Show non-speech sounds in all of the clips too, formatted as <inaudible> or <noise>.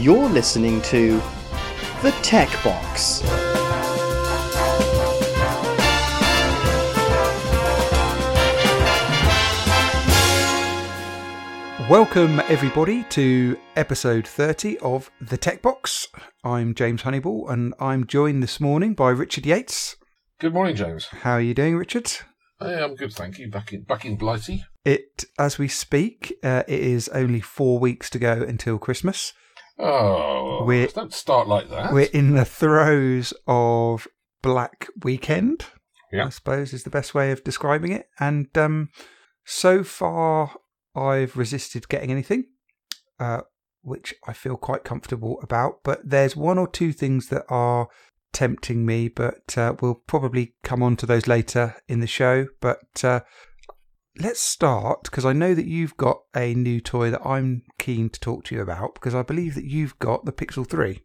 You're listening to The Tech Box. Welcome, everybody, to episode 30 of The Tech Box. I'm James Honeyball, and I'm joined this morning by Richard Yates. Good morning, James. How are you doing, Richard? Hey, I'm good, thank you. Back in back in Blighty. It, as we speak, uh, it is only four weeks to go until Christmas. Oh, We're- don't start like that. We're in the throes of Black Weekend, Yeah. I suppose is the best way of describing it. And um, so far, I've resisted getting anything, uh, which I feel quite comfortable about. But there's one or two things that are tempting me, but uh, we'll probably come on to those later in the show. But uh, let's start because I know that you've got a new toy that I'm keen to talk to you about because I believe that you've got the Pixel 3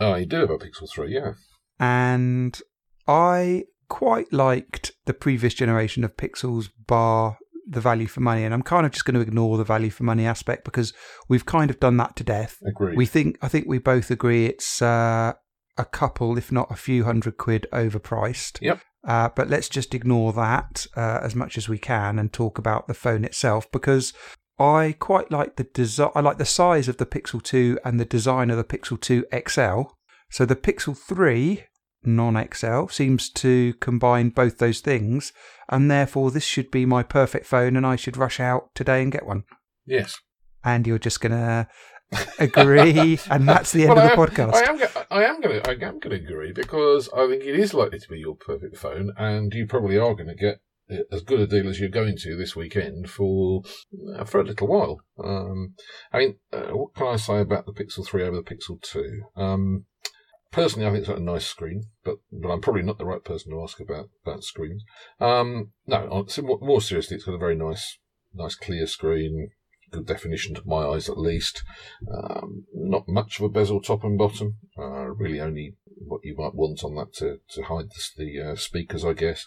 Oh, you do have a Pixel 3, yeah. and I quite liked the previous generation of Pixels bar the value for money and I'm kind of just going to ignore the value for money aspect because we've kind of done that to death. Agreed. We think I think we both agree it's uh, a couple if not a few hundred quid overpriced. Yep. Uh, but let's just ignore that uh, as much as we can and talk about the phone itself because I quite like the design. I like the size of the Pixel 2 and the design of the Pixel 2 XL. So the Pixel 3 non XL seems to combine both those things, and therefore this should be my perfect phone, and I should rush out today and get one. yes. And you're just gonna agree, and that's the end Well, of the podcast. I am, I am going to, I am going to agree because I think it is likely to be your perfect phone, and you probably are going to get as good a deal as you're going to this weekend for uh, for a little while. Um, I mean, uh, what can I say about the Pixel 3 over the Pixel 2? Um, personally, I think it's got a nice screen, but but I'm probably not the right person to ask about about screens. Um, no, more, more seriously, it's got a very nice, nice clear screen, good definition to my eyes at least. Um, not much of a bezel top and bottom. Uh, really only what you might want on that to, to hide the, the uh, speakers, I guess.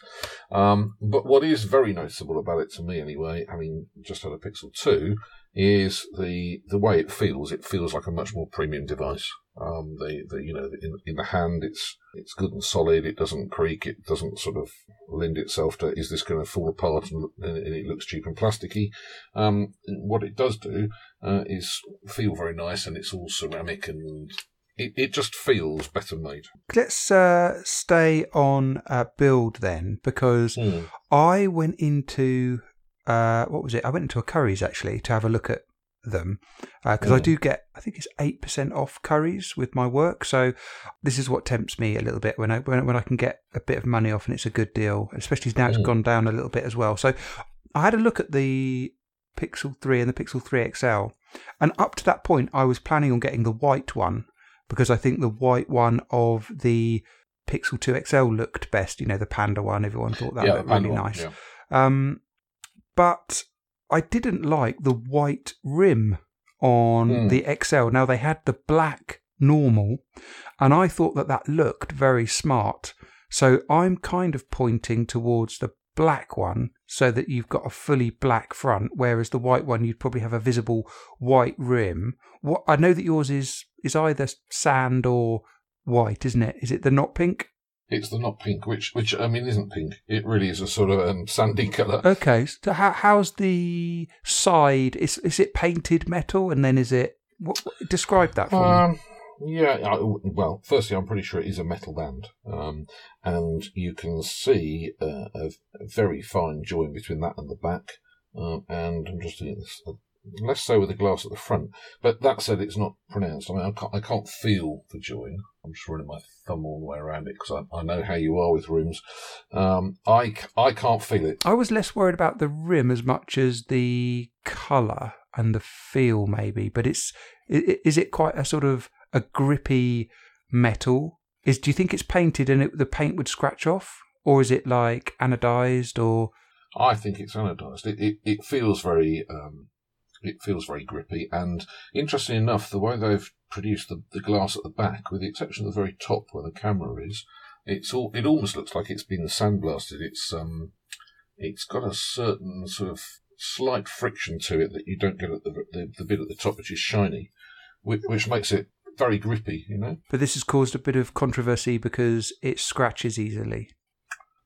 Um, but what is very noticeable about it to me, anyway, having just had a Pixel 2, is the the way it feels. It feels like a much more premium device. Um, the, the you know in, in the hand, it's it's good and solid. It doesn't creak. It doesn't sort of lend itself to is this going to fall apart and, and it looks cheap and plasticky. Um, what it does do uh, is feel very nice, and it's all ceramic, and it, it just feels better made. Let's uh, stay on uh, build then, because I went into uh, what was it? I went into a Currys actually to have a look at them because I Mm. do get I think it's eight percent off Currys with my work. So this is what tempts me a little bit when I when, when I can get a bit of money off and it's a good deal, especially now it's gone down a little bit as well. So I had a look at the Pixel 3 and the Pixel 3 XL, and up to that point I was planning on getting the white one because I think the white one of the Pixel 2 XL looked best. You know, the Panda one. Everyone thought that yeah, looked really nice. yeah. Um, but I didn't like the white rim on Hmm. the XL. Now they had the black normal, and I thought that that looked very smart. So I'm kind of pointing towards the black one so that you've got a fully black front, whereas the white one you'd probably have a visible white rim. What I know that yours is is either sand or white, isn't it? Is it the not pink? It's the not pink, which which I mean isn't pink. It really is a sort of um, sandy colour. Okay, so how, how's the side? Is is it painted metal, and then is it? What, describe that for me. Um, yeah, I, well, firstly, I'm pretty sure it is a metal band, um, and you can see uh, a, a very fine join between that and the back. Um, and I'm just doing this uh, less so with the glass at the front, but that said, it's not pronounced. I mean, I can't, I can't feel the join. I'm just running my thumb all the way around it because I, I know how you are with rims. Um, I, I can't feel it. I was less worried about the rim as much as the color and the feel, maybe. But it's is it quite a sort of a grippy metal? Is do you think it's painted and it, the paint would scratch off, or is it like anodized or? I think it's anodized. It it, it feels very um, it feels very grippy. And interesting enough, the way they've produced the, the glass at the back, with the exception of the very top where the camera is, it's all it almost looks like it's been sandblasted. It's um it's got a certain sort of slight friction to it that you don't get at the the, the bit at the top, which is shiny, which, which makes it very grippy, you know. But this has caused a bit of controversy because it scratches easily.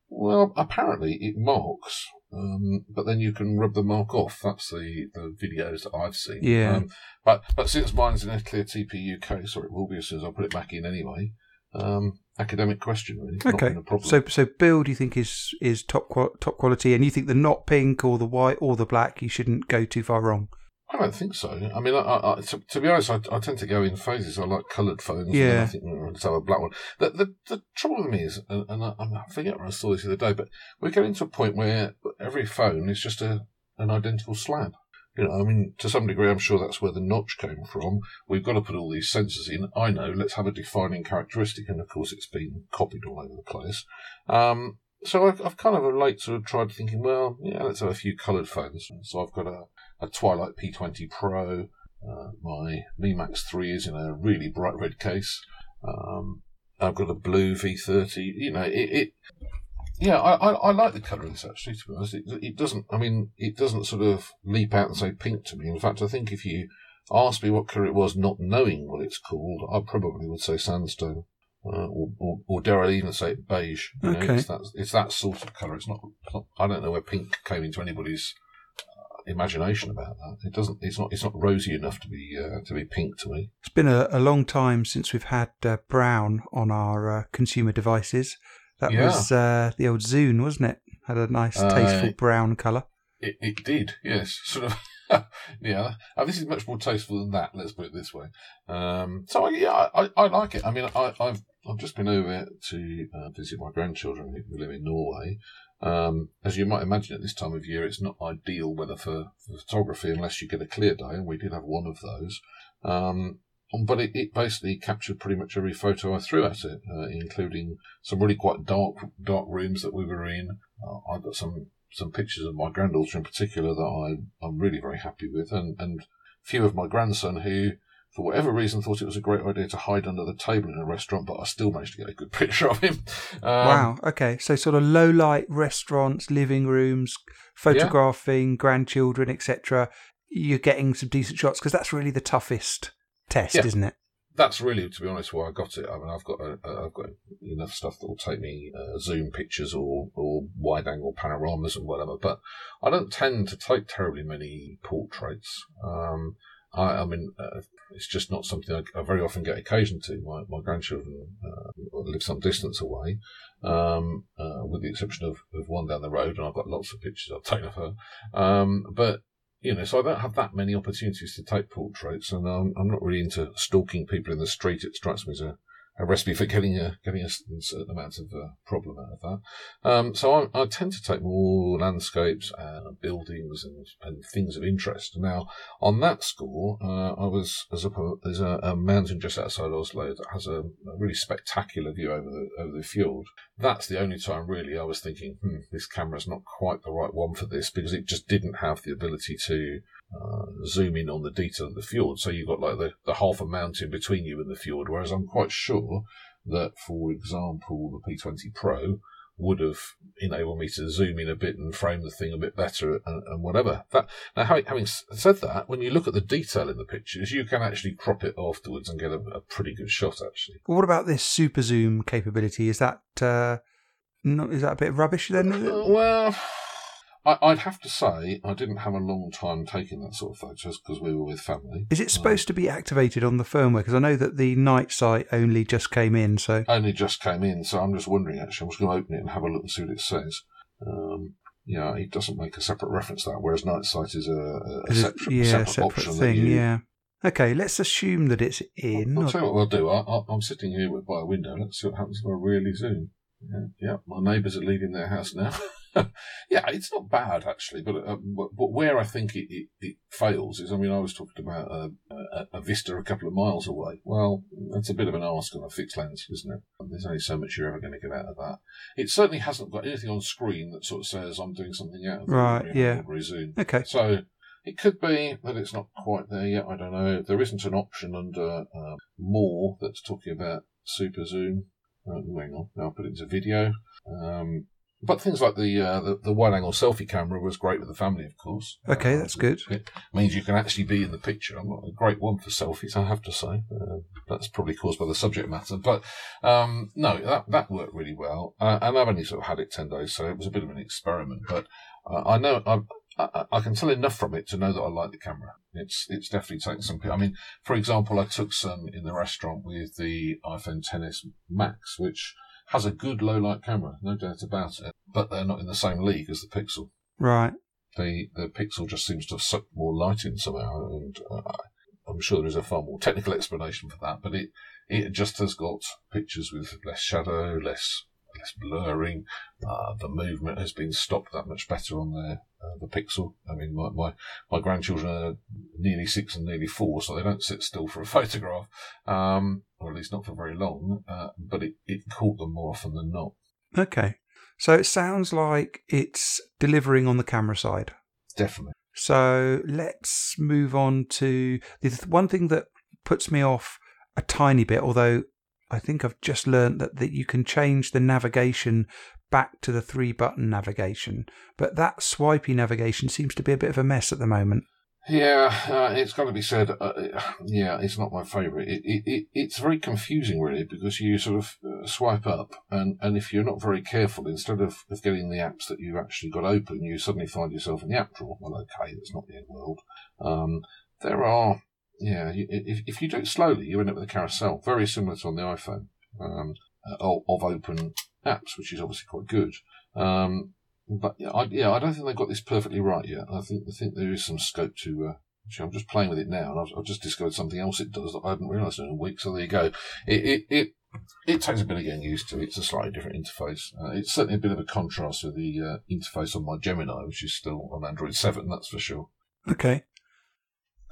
Well, apparently it marks, um, but then you can rub the mark off. That's the, the videos that I've seen. Yeah. Um, but but since mine's in a clear TPU case, or it will be as soon as I put it back in anyway. Um, academic question, really. Not Okay. been a problem. So so build you think is is top top quality, and you think the not pink or the white or the black you shouldn't go too far wrong. I don't think so. I mean, I, I, to, to be honest, I, I tend to go in phases. I like coloured phones. and Yeah. I think mm, let's have a black one. The, the, the trouble with me is, and, and I, I forget where I saw this the other day, but we're getting to a point where every phone is just a an identical slab. You know, I mean, to some degree, I'm sure that's where the notch came from. We've got to put all these sensors in. I know, let's have a defining characteristic, and of course, it's been copied all over the place. Um, so I've, I've kind of of late sort of tried thinking, well, yeah, let's have a few coloured phones. So I've got a, a Twilight P20 Pro. Uh, my Mi Max 3 is in a really bright red case. Um, I've got a blue V30. You know, it. it yeah, I, I, I like the colour of this actually. To be honest, it, it doesn't. I mean, it doesn't sort of leap out and say pink to me. In fact, I think if you asked me what colour it was, not knowing what it's called, I probably would say sandstone, uh, or, or or dare I even say beige. You know, Okay. it's that it's that sort of colour. It's not, it's not. I don't know where pink came into anybody's imagination about that. It doesn't. It's not. It's not rosy enough to be uh, to be pink to me. It's been a, a long time since we've had uh, brown on our uh, consumer devices. That Yeah. was uh, the old Zune, wasn't it? Had a nice, tasteful brown colour. It, it did, yes. <laughs> Sort of, yeah. Uh, this is much more tasteful than that. Let's put it this way. Um, so yeah, I, I, I like it. I mean, I, I've I've just been over to uh, visit my grandchildren who live in Norway. Um, as you might imagine, at this time of year, it's not ideal weather for, for photography unless you get a clear day, and we did have one of those. Um, but it, it basically captured pretty much every photo I threw at it, uh, including some really quite dark dark rooms that we were in. Uh, I got some some pictures of my granddaughter in particular that I, I'm really very happy with, and, and a few of my grandson who, for whatever reason, thought it was a great idea to hide under the table in a restaurant, but I still managed to get a good <laughs> picture of him. Um, wow. Okay. So sort of low light restaurants, living rooms, photographing grandchildren, etc. You're getting some decent shots because that's really the toughest test, Yeah. isn't it? That's really, to be honest, why I got it. I mean, I've got a, a- I've got enough stuff that will take me uh, zoom pictures or, or wide angle panoramas and whatever, but I don't tend to take terribly many portraits. Um, I, I mean, uh, it's just not something I, I very often get occasion to. My, my grandchildren uh, live some distance away, um, uh, with the exception of, of one down the road, and I've got lots of pictures I've taken of her. Um, but you know, so I don't have that many opportunities to take portraits, and um, I'm not really into stalking people in the street. It strikes me as a, a recipe for getting a a certain amount of uh, problem out of that. Um, so I, I tend to take more landscapes and buildings and, and things of interest. Now, on that score, uh, I was as a there's a, a mountain just outside Oslo that has a, a really spectacular view over the over the fjord. That's the only time really I was thinking, hmm, this camera's not quite the right one for this because it just didn't have the ability to uh, zoom in on the detail of the fjord. So you've got like the, the half a mountain between you and the fjord. Whereas I'm quite sure that, for example, the P20 Pro would have enabled me to zoom in a bit and frame the thing a bit better and, and whatever. That now, having, having said that, when you look at the detail in the pictures, you can actually crop it afterwards and get a, a pretty good shot. Actually, Well, what about this super zoom capability? Is that uh, no, is that a bit of rubbish then? Uh, well, I, I'd have to say I didn't have a long time taking that sort of photos because we were with family. Is it supposed to be activated on the firmware? Because I know that the night sight only just came in, so only just came in, so I'm just wondering. Actually, I'm just going to open it and have a look and see what it says. Um, yeah, it doesn't make a separate reference to that, whereas Night Sight is a, a it- separate, yeah, separate, separate option. thing. you- Yeah. Okay, let's assume that it's in. I'll tell you what we'll do. I, I, I'm sitting here by a window. Let's see what happens if I really zoom. Yeah, yeah my neighbours are leaving their house now. <laughs> <laughs> yeah, it's not bad actually, but, uh, but where I think it, it, it fails is, I mean, I was talking about a, a, a vista a couple of miles away. Well, that's a bit of an ask on a fixed lens, isn't it? There's only so much you're ever going to get out of that. It certainly hasn't got anything on screen that sort of says I'm doing something out of the Right, yeah. zoom. Okay. So it could be that it's not quite there yet. I don't know. There isn't an option under uh, more that's talking about super zoom. Uh, hang on, now I'll put it into video. Um, but things like the, uh, the the wide angle selfie camera was great with the family, of course. Okay, Uh, that's good. It means you can actually be in the picture. I'm not a great one for selfies, I have to say. Uh, that's probably caused by the subject matter, but um, no, that that worked really well. Uh, and I've only sort of had it ten days, so it was a bit of an experiment. But uh, I know I, I, I can tell enough from it to know that I like the camera. It's it's definitely taken some. I mean, for example, I took some in the restaurant with the iPhone XS Max, which has a good low light camera, no doubt about it. But they're not in the same league as the Pixel. Right. The the Pixel just seems to have sucked more light in somehow, and uh, I'm sure there is a far more technical <laughs> explanation for that. But it it just has got pictures with less shadow, less less blurring. Uh, the movement has been stopped that much better on the uh, the Pixel. I mean, my, my my grandchildren are nearly six and nearly four, so they don't sit still for a <laughs> photograph, um, or at least not for very long. Uh, but it, it caught them more often than not. Okay. So it sounds like it's delivering on the camera side. Definitely. So let's move on to the th- one thing that puts me off a tiny bit, although I think I've just learned that, that you can change the navigation back to the three button navigation. But that swipey navigation seems to be a bit of a mess at the moment. Yeah, uh, it's got to be said. Uh, yeah, it's not my favourite. It, it, it, it's very confusing, really, because you sort of uh, swipe up, and, and if you're not very careful, instead of, of getting the apps that you've actually got open, you suddenly find yourself in the app drawer. Well, okay, that's not the end world. Um, there are, yeah, if, if you do it slowly, you end up with a carousel, very similar to on the iPhone, um, of, of open apps, which is obviously quite good. Um, but yeah, I, yeah, I don't think they've got this perfectly right yet. I think I think there is some scope to. Uh, actually, I'm just playing with it now, and I've, I've just discovered something else it does that I hadn't realised in a week. So there you go. It it it, it takes a bit of getting used to. It's a slightly different interface. Uh, it's certainly a bit of a contrast with the uh, interface on my Gemini, which is still on Android seven. That's for sure. Okay.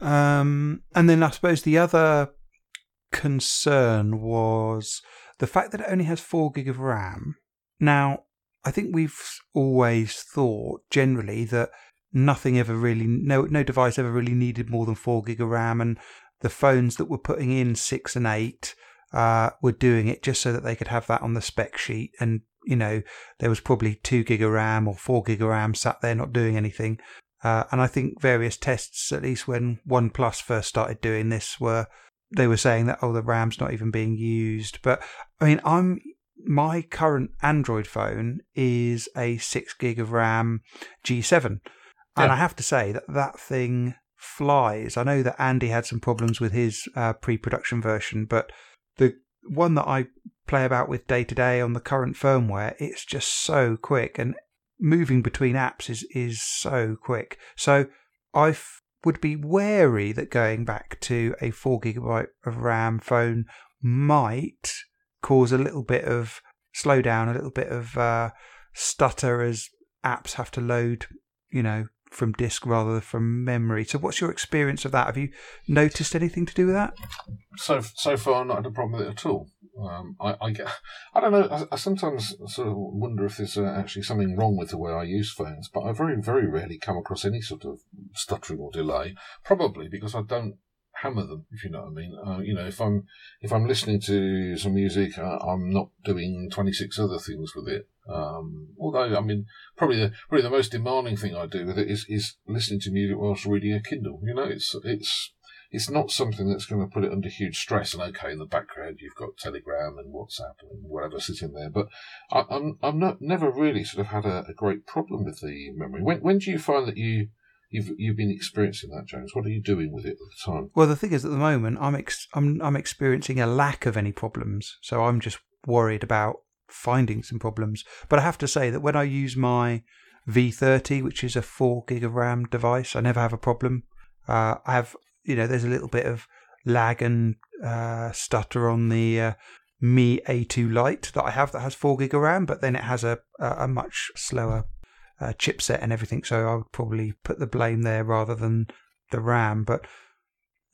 Um, and then I suppose the other concern was the fact that it only has four gig of RAM. Now, I think we've always thought generally that nothing ever really, no, no device ever really needed more than four gig of RAM, and the phones that were putting in six and eight uh, were doing it just so that they could have that on the spec sheet. And you know, there was probably two gig of RAM or four gig of RAM sat there not doing anything. Uh, and I think various tests, at least when OnePlus first started doing this, were they were saying that oh the RAM's not even being used. But I mean, I'm my current Android phone is a six gig of RAM G7, and I have to say that that thing flies. I know that Andy had some problems with his uh, pre-production version, but the one that I play about with day to day on the current firmware, it's just so quick and moving between apps is is so quick. So I would be wary that going back to a four gigabyte of RAM phone might cause a little bit of slowdown, a little bit of uh, stutter as apps have to load, you know, from disk rather than from memory. So, what's your experience of that? Have you noticed anything to do with that? So so far, not had a problem with it at all. Um, I, I get, I don't know. I, I sometimes sort of wonder if there's uh, actually something wrong with the way I use phones, but I very very rarely come across any sort of stuttering or delay. Probably because I don't hammer them, if you know what I mean. Uh, you know, if I'm if I'm listening to some music, uh, I'm not doing 26 other things with it. Um, although, I mean, probably the probably the most demanding thing I do with it is is listening to music whilst reading a Kindle. You know, it's it's it's not something that's going to put it under huge stress. And okay, in the background you've got Telegram and WhatsApp and whatever sitting there, but I, I'm I'm not never really sort of had a, a great problem with the memory. When when do you find that you you've you've been experiencing that, James? What are you doing with it at the time? Well, the thing is, at the moment, I'm ex- I'm I'm experiencing a lack of any problems, so I'm just worried about finding some problems. But I have to say that when I use my V30, which is a four gig of RAM device, I never have a problem. Uh, I have, you know, there's a little bit of lag and uh, stutter on the uh, Mi A2 Lite that I have that has four gig of RAM, but then it has a a, a much slower uh, chipset and everything. So I would probably put the blame there rather than the RAM. But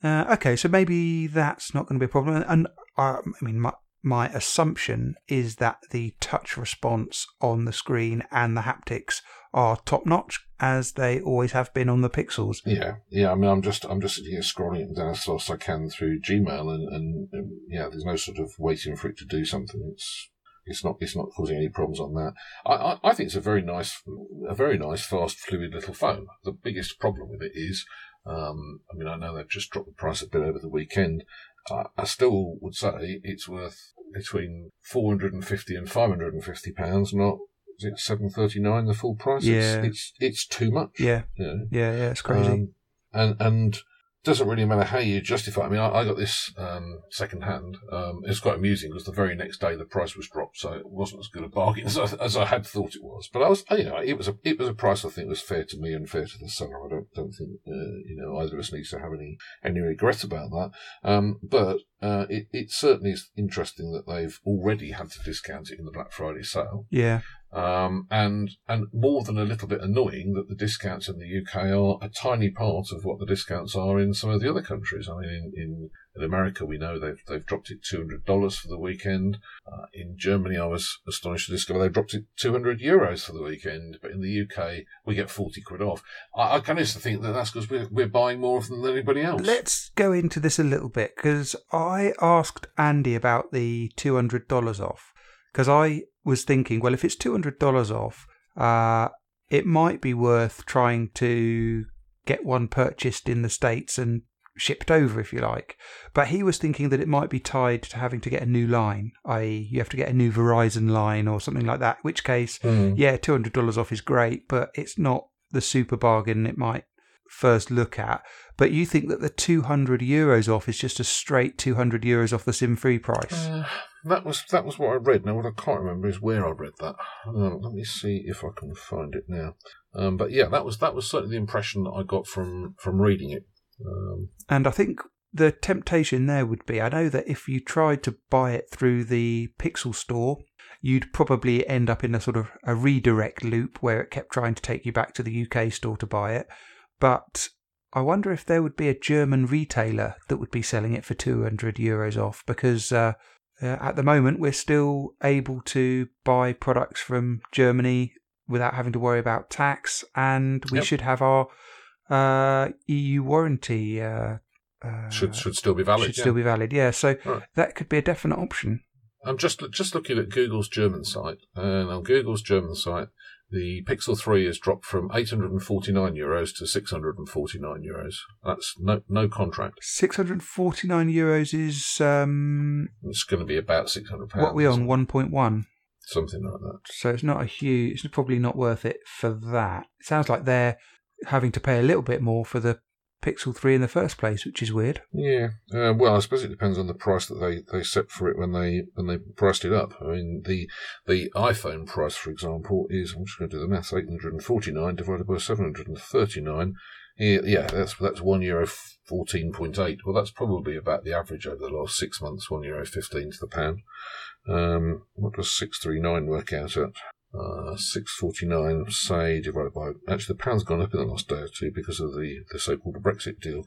uh, okay, so maybe that's not going to be a problem. And uh, I mean, my my assumption is that the touch response on the screen and the haptics are top notch, as they always have been on the Pixels. Yeah, yeah. I mean, I'm just I'm just sitting here scrolling it down as fast as I can through Gmail, and, and, and yeah, there's no sort of waiting for it to do something. It's it's not it's not causing any problems on that. I, I, I think it's a very nice a very nice fast fluid little phone. The biggest problem with it is, um, I mean, I know they've just dropped the price a bit over the weekend. Uh, I still would say it's worth between four hundred and fifty and five hundred and fifty pounds, not is it seven thirty nine the full price? Yeah. It's, it's it's too much. Yeah, You know? yeah, yeah. It's crazy. Um, and and doesn't really matter how you justify. I mean, I, I got this um, second hand. Um, it's quite amusing because the very next day the price was dropped, so it wasn't as good a bargain <laughs> as I, as I had thought it was. But I was, you know, it was a it was a price I think was fair to me and fair to the seller. I don't don't think uh, you know either of us needs to have any any regret about that. Um, but uh, it it certainly is interesting that they've already had to discount it in the Black Friday sale. yeah, Um, and and more than a little bit annoying that the discounts in the UK are a tiny part of what the discounts are in some of the other countries. I mean, in, in, in America, we know they've they've dropped it two hundred dollars for the weekend. Uh, in Germany, I was astonished to discover they dropped it two hundred euros for the weekend. But in the UK, we get forty quid off. I, I kind of think that that's because we're we're buying more than anybody else. Let's go into this a little bit because I asked Andy about the two hundred dollars off because I was thinking, well, if it's two hundred dollars off, uh, it might be worth trying to get one purchased in the states and shipped over, if you like. But he was thinking that it might be tied to having to get a new line, i.e., you have to get a new Verizon line or something like that. In which case, Mm. yeah, two hundred dollars off is great, but it's not the super bargain it might first look at. But you think that the two hundred euros off is just a straight two hundred euros off the SIM free price? Uh, that was that was what I read. Now, what I can't remember is where I read that. Um, let me see if I can find it now. Um, but yeah, that was that was certainly the impression that I got from from reading it. Um, And I think the temptation there would be I know that if you tried to buy it through the Pixel store, you'd probably end up in a sort of a redirect loop where it kept trying to take you back to the UK store to buy it. But I wonder if there would be a German retailer that would be selling it for 200 euros off because uh, uh, at the moment we're still able to buy products from Germany without having to worry about tax, and we Yep. should have our uh, EU warranty. Uh, uh, should should still be valid. should yeah. still be valid. Yeah, so Right. that could be a definite option. I'm just just looking at Google's German site, and on Google's German site, the Pixel 3 has dropped from 849 euros to 649 euros. That's no no contract. 649 euros is um, It's going to be about 600 pounds. what we on 1.1. Something like that. So it's not a huge. It's probably not worth it for that. It sounds like they're having to pay a little bit more for the Pixel 3 in the first place, which is weird. Yeah, uh, well, I suppose it depends on the price that they, they set for it when they when they priced it up. I mean, the the iPhone price, for example, is I'm just going to do the maths: eight hundred and forty nine divided by seven hundred and thirty nine. Yeah, yeah, that's that's one euro fourteen point eight. Well, that's probably about the average over the last six months. One euro fifteen to the pound. Um, what does six three nine work out at? Uh, six forty nine, say divided by actually the pound's gone up in the last day or two because of the the so called Brexit deal.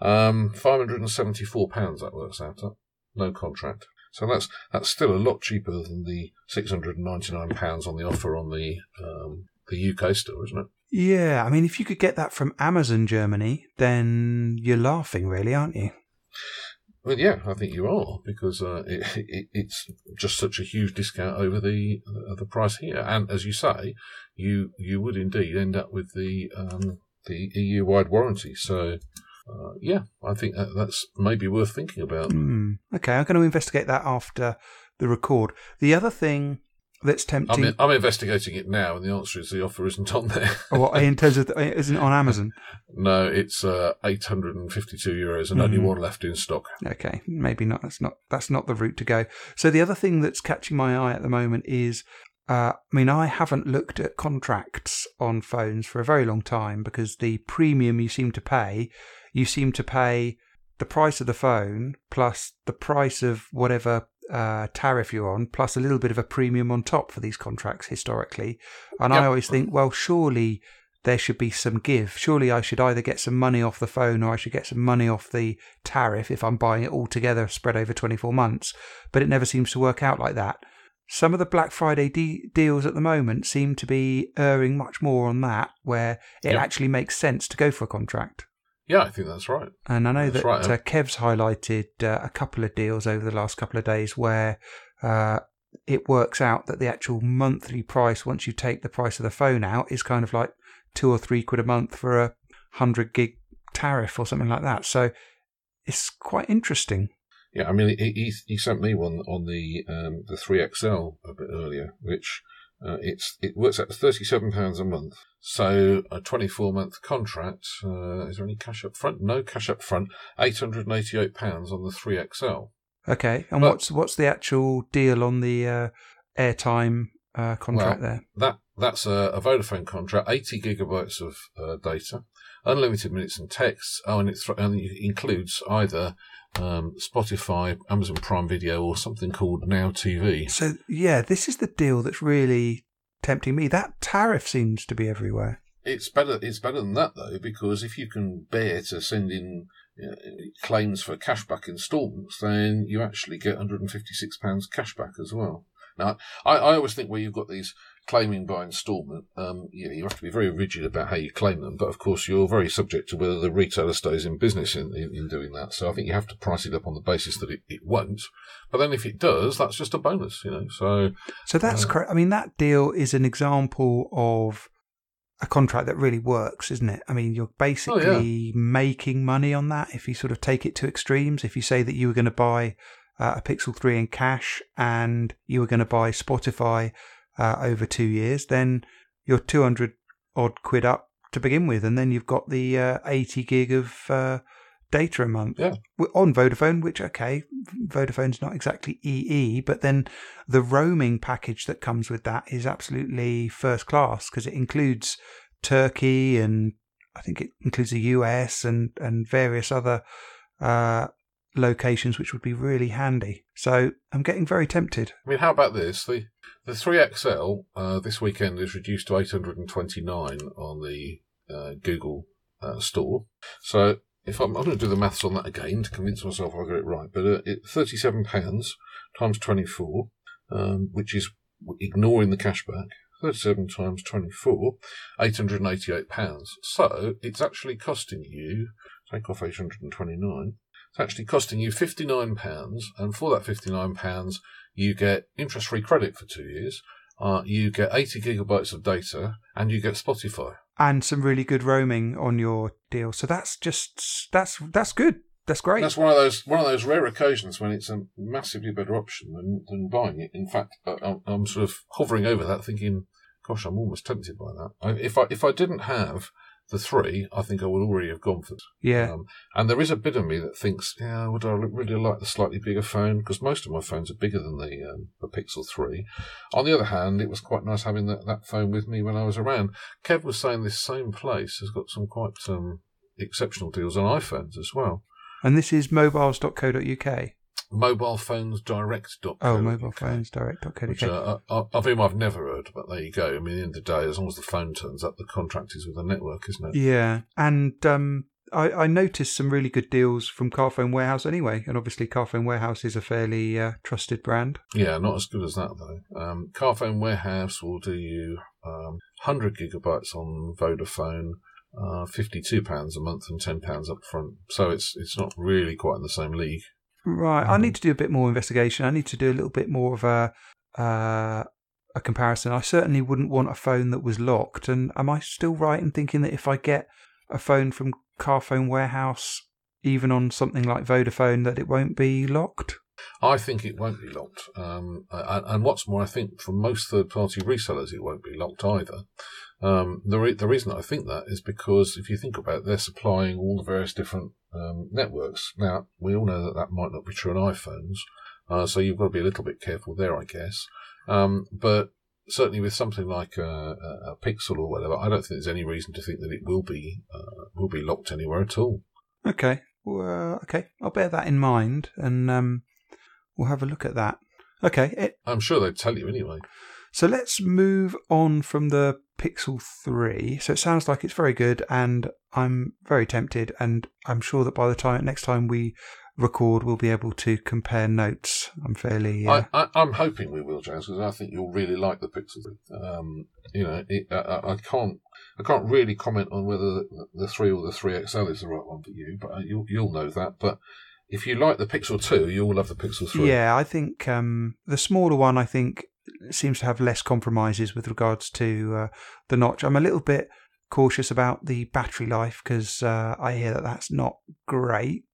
Um, five hundred and seventy four pounds that works out at no contract. So that's that's still a lot cheaper than the six hundred and ninety nine pounds on the offer on the um, the UK store, isn't it? Yeah, I mean, if you could get that from Amazon Germany, then you're laughing, really, aren't you? Well, yeah, I think you are because uh, it, it, it's just such a huge discount over the uh, the price here, and as you say, you you would indeed end up with the um, the EU wide warranty. So, uh, yeah, I think that, that's maybe worth thinking about. Hmm. Okay, I'm going to investigate that after the record. The other thing that's tempting, I'm, I'm investigating it now, and the answer is the offer isn't on there. or in terms of, <laughs> it isn't on Amazon. no, it's uh, 852 euros and only Mhm. one left in stock. Okay, maybe not. That's not that's not the route to go. So the other thing that's catching my eye at the moment is, uh, I mean, I haven't looked at contracts on phones for a very long time because the premium you seem to pay, you seem to pay the price of the phone plus the price of whatever uh, tariff you're on, plus a little bit of a premium on top for these contracts historically. And I always think, well, surely there should be some give. Surely I should either get some money off the phone or I should get some money off the tariff if I'm buying it all together spread over 24 months. But it never seems to work out like that. Some of the Black Friday de- deals at the moment seem to be erring much more on that, where it Yep. actually makes sense to go for a contract. Yeah, I think that's right. And I know That's that right, uh, Kev's highlighted uh, a couple of deals over the last couple of days where uh, it works out that the actual monthly price, once you take the price of the phone out, is kind of like two or three quid a month for a hundred gig tariff or something like that. So it's quite interesting. Yeah, I mean, he, he, sent me one on the um, the three XL a bit earlier, which uh, it's it works out thirty seven pounds a month. So a twenty four month contract. Uh, is there any cash up front? No cash up front. Eight hundred and eighty eight pounds on the three XL. Okay, and But- what's what's the actual deal on the uh, airtime uh, contract Well, there? That that's a, a Vodafone contract, eighty gigabytes of uh, data, unlimited minutes and texts. Oh, and it, th- and it includes either um, Spotify, Amazon Prime Video, or something called Now TV. So yeah, this is the deal that's really tempting me. That tariff seems to be everywhere. It's better. It's better than that though, because if you can bear to send in claims for cashback instalments, then you actually get 156 pounds cashback as well. Now, I, I always think where you've got these claiming by instalment, um, you, you have to be very rigid about how you claim them. But of course, you're very subject to whether the retailer stays in business in, in, in doing that. So I think you have to price it up on the basis that it, it won't. But then if it does, that's just a bonus, you know. So So that's Uh, correct. I mean, that deal is an example of a contract that really works, isn't it? I mean, you're basically making money on that if you sort of take it to extremes. If you say that you were going to buy uh, a Pixel 3 in cash and you were going to buy Spotify uh, over two years, then you're 200 odd quid up to begin with. And then you've got the uh, 80 gig of uh, data a month Yeah. On Vodafone, which, okay, Vodafone's not exactly EE, but then the roaming package that comes with that is absolutely first class because it includes Turkey and I think it includes the US and, and various other uh, locations, which would be really handy. So I'm getting very tempted. I mean, how about this? The the three XL uh, this weekend is reduced to 829 on the uh, Google uh, store. So if I'm, I'm going to do the maths on that again to convince myself I got it right, but uh, it 37 pounds times 24, um, which is ignoring the cashback. 37 times 24, 888 pounds. So it's actually costing you, take off 829, it's actually costing you £59, and for that £59, you get interest free credit for two years, uh, you get 80 gigabytes of data, and you get Spotify. And some really good roaming on your deal. So that's just, that's, that's good. That's great. That's one of those one of those rare occasions when it's a massively better option than, than buying it. In fact, I'm- I'm sort of hovering over that, thinking, "Gosh, I'm almost tempted by that." I, if I if I didn't have the three, I think I would already have gone for yeah. Um, and there is a bit of me that thinks, yeah, would I really like the slightly bigger phone? Because most of my phones are bigger than the um, the Pixel 3. On the other hand, it was quite nice having that, that phone with me when I was around. Kev was saying this same place has got some quite um, exceptional deals on iPhones as well. And this is mobiles.co.uk. Mobilephonesdirect.co. Oh, mobilephonesdirect.co.uk. Which, uh, of of whom I've never heard, but there you go. I mean, at the end of the day, as long as the phone turns up, the contract is with the network, isn't it? Yeah, and um, I, I noticed some really good deals from Carphone Warehouse anyway, and obviously Carphone Warehouse is a fairly uh, trusted brand. Yeah, not as good as that though. Um, Carphone Warehouse will do you um, 100 gigabytes on Vodafone, uh, 52 pounds a month and 10 pounds up front. So it's it's not really quite in the same league. Right, I Mhm. need to do a bit more investigation. I need to do a little bit more of a uh, a comparison. I certainly wouldn't want a phone that was locked. And am I still right in thinking that if I get a phone from Carphone Warehouse, even on something like Vodafone, that it won't be locked? I think it won't be locked. Um, and, and what's more, I think for most third-party resellers, it won't be locked either. Um, the, re- the reason I think that is because if you think about it, they're supplying all the various different um, networks. Now, we all know that that might not be true on iPhones, uh, so you've got to be a little bit careful there, I guess. Um, but certainly with something like a, a, Pixel or whatever, I don't think there's any reason to think that it will be uh, will be locked anywhere at all. Okay. Well, okay. I'll bear that in mind and um, we'll have a look at that. Okay. It, I'm sure they'd tell you anyway. so let's move on from the Pixel 3. So it sounds like it's very good and I'm very tempted and I'm sure that by the time next time we record we'll be able to compare notes. I'm fairly uh, I, I, I'm hoping we will, James, because I think you'll really like the Pixel. Um, you know, it, I, I can't, I can't really comment on whether the, the three or the three XL is the right one for you, but uh, you'll, you'll know that. But if you like the Pixel 2, you'll love the Pixel 3. Yeah, I think um, the smaller one, I think, seems to have less compromises with regards to uh, the notch. I'm a little bit cautious about the battery life because uh, I hear that that's not great.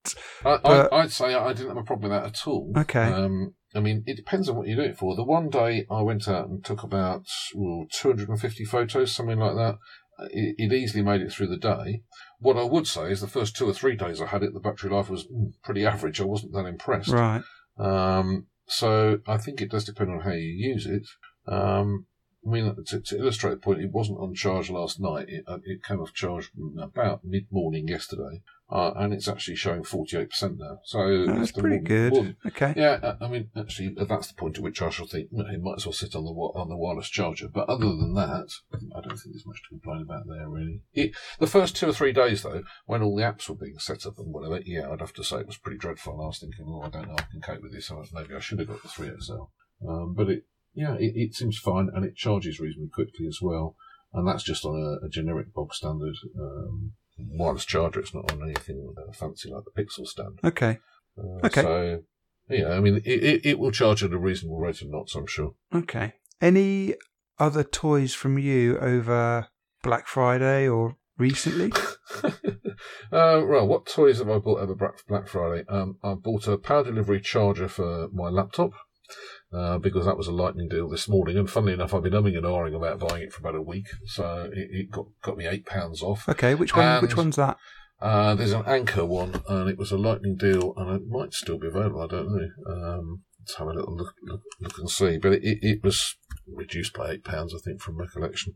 I, But- I, I'd say I didn't have a problem with that at all. Okay. Um, I mean, it depends on what you do it for. The one day I went out and took about ooh, 250 photos, something like that. Uh, It, it easily made it through the day. What I would say is the first two or three days I had it, the battery life was mm, pretty average. I wasn't that impressed. Right. Um, so I think it does depend on how you use it. Um, I mean, to, to illustrate the point, it wasn't on charge last night. It, uh, it came off charge about mid morning yesterday, uh, and it's actually showing 48% now. So That's pretty more- good. more Okay. yeah, uh, I mean, actually, uh, that's the point at which I shall think it might as well sit on the on the wireless charger. But other than that, I don't think there's much to complain about there, really. It, the first two or three days, though, when all the apps were being set up and whatever, yeah, I'd have to say it was pretty dreadful. I was thinking, oh, I don't know, I can cope with this. Maybe I should have got the 3XL. Um, but it, yeah, it, it seems fine, and it charges reasonably quickly as well. And that's just on a, a generic bog standard um, wireless charger. It's not on anything uh, fancy like the Pixel stand. Okay. Uh, Okay. So, yeah, I mean, it, it, it will charge at a reasonable rate of knots, I'm sure. Okay. Any other toys from you over Black Friday or recently? <laughs> uh, well, what toys have I bought over Black, Black Friday? Um, I bought a power delivery charger for my laptop. Uh, because that was a lightning deal this morning, and funnily enough, I've been umming and ahhing about buying it for about a week, so it, it got got me eight pounds off. Okay. Which one? which one's that? Uh, there's an Anker one, and it was a lightning deal, and it might still be available. I don't know. Um, let's have a little look, look, look and see. But it, it, it was reduced by eight pounds, I think, from recollection.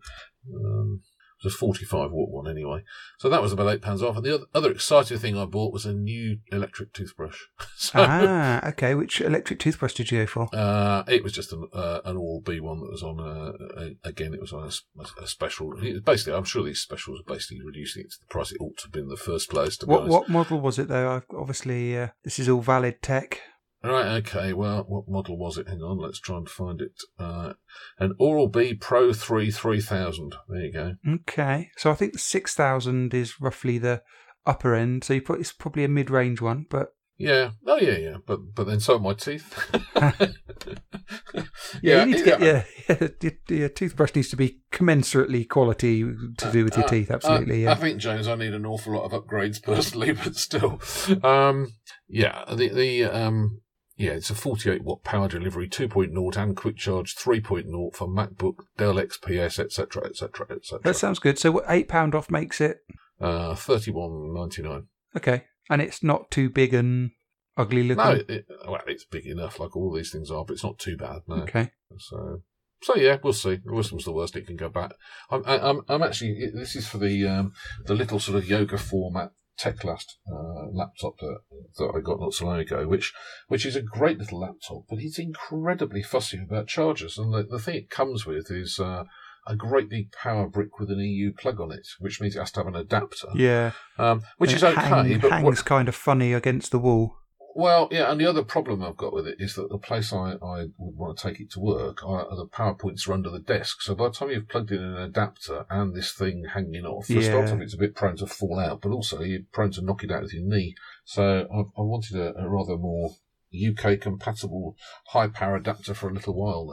Um, it was a 45 watt one anyway. So that was about eight pounds off. And the other, other exciting thing I bought was a new electric toothbrush. <laughs> so, ah. Okay. Which electric toothbrush did you go for? uh, it was just an, uh, an Oral B one that was on, uh, a, again, it was on a, a special. Basically, I'm sure these specials are basically reducing it to the price it ought to have been in the first place, to What honest. what model was it though? I've, obviously, uh, this is all valid tech. Right, okay, well, what model was it? Hang on, let's try and find it. Uh, an Oral B Pro 3 3000. There you go. Okay. So I think the six thousand is roughly the upper end. So you put it's probably a mid range one, but Yeah. Oh, yeah, yeah. But but then so are my teeth. <laughs> <laughs> yeah, you need to get yeah, yeah <laughs> your, your toothbrush needs to be commensurately quality to do with your Uh, teeth. uh, yeah. I think, James, I need an awful lot of upgrades personally, but still. Um, yeah, the, the, um, yeah, it's a 48 watt power delivery, 2.0 and quick charge 3.0 for MacBook, Dell XPS, etc., etc., etc. That sounds good. So what eight pound off makes it Uh, 31.99. okay, and it's not too big and ugly looking. No, it, well, it's big enough, like all these things are, but it's not too bad. No. Okay. So, so yeah, we'll see. The worst comes the worst, it can go back. I'm, I- I'm, I'm actually. This is for the um, the little sort of yoga format Teclast uh, laptop that, that I got not so long ago, which which is a great little laptop, but it's incredibly fussy about chargers, and the, the thing it comes with is. Uh, a great big power brick with an EU plug on it, which means it has to have an adapter, Yeah. um, which And is okay. hang- but hangs what, kind of funny against the wall. Well, yeah, and the other problem I've got with it is that the place I, I would want to take it to work, I, the power points are under the desk. So by the time you've plugged in an adapter and this thing hanging off, for Yeah. starters, it's a bit prone to fall out, but also you're prone to knock it out with your knee. So I, I wanted a, a rather more UK compatible high power adapter for a little while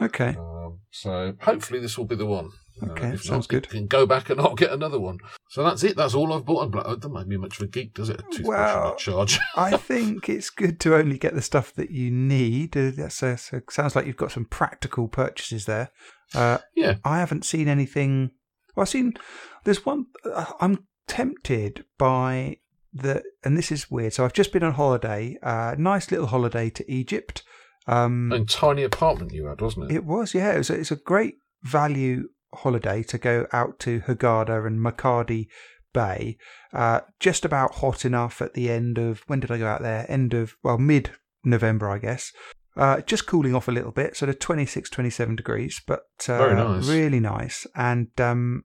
now. Okay. Um, so hopefully this will be the one. Uh, Okay, if sounds good. can go back and I'll get another one. So that's it. That's all I've bought on Black. It doesn't make me much of a geek, does it? A toothbrush Well, a charge. <laughs> I think it's good to only get the stuff that you need. Uh, That's uh, so sounds like you've got some practical purchases there. Uh, Yeah. I haven't seen anything. Well, I've seen. There's one. Uh, I'm tempted by the, and this is weird. So I've just been on holiday. Uh, nice little holiday to Egypt. Um, And tiny apartment you had, wasn't it? it was, yeah. It was it's a great value holiday to go out to Hurghada and Makadi Bay. Uh, just about hot enough at the end of when did I go out there? End of well, mid November, I guess. Uh, just cooling off a little bit, sort of 26, 27 degrees, but uh, Very nice. really nice. And um,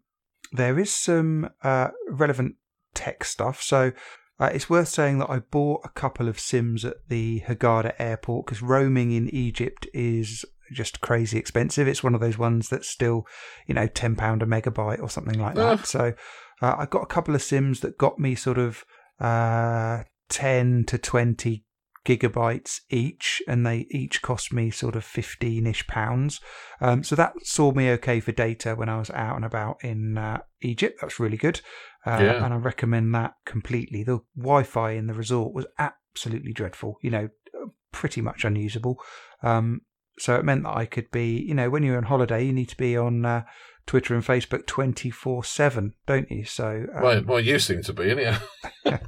there is some uh, relevant tech stuff. So uh, it's worth saying that I bought a couple of Sims at the Hurghada airport because roaming in Egypt is just crazy expensive. It's one of those ones that's still, you know, ten pound a megabyte or something like that. Ah. So uh, I got a couple of Sims that got me sort of uh, 10 to 20 gigabytes each, and they each cost me sort of 15 ish pounds. Um, so that saw me okay for data when I was out and about in uh, Egypt. That's really good. Uh, Yeah. And I recommend that completely. The Wi Fi in the resort was absolutely dreadful, you know, pretty much unusable. Um, so it meant that I could be, you know, when you're on holiday, you need to be on uh, Twitter and Facebook 24 7, don't you? So, um, well, well, you seem to be, anyhow. <laughs>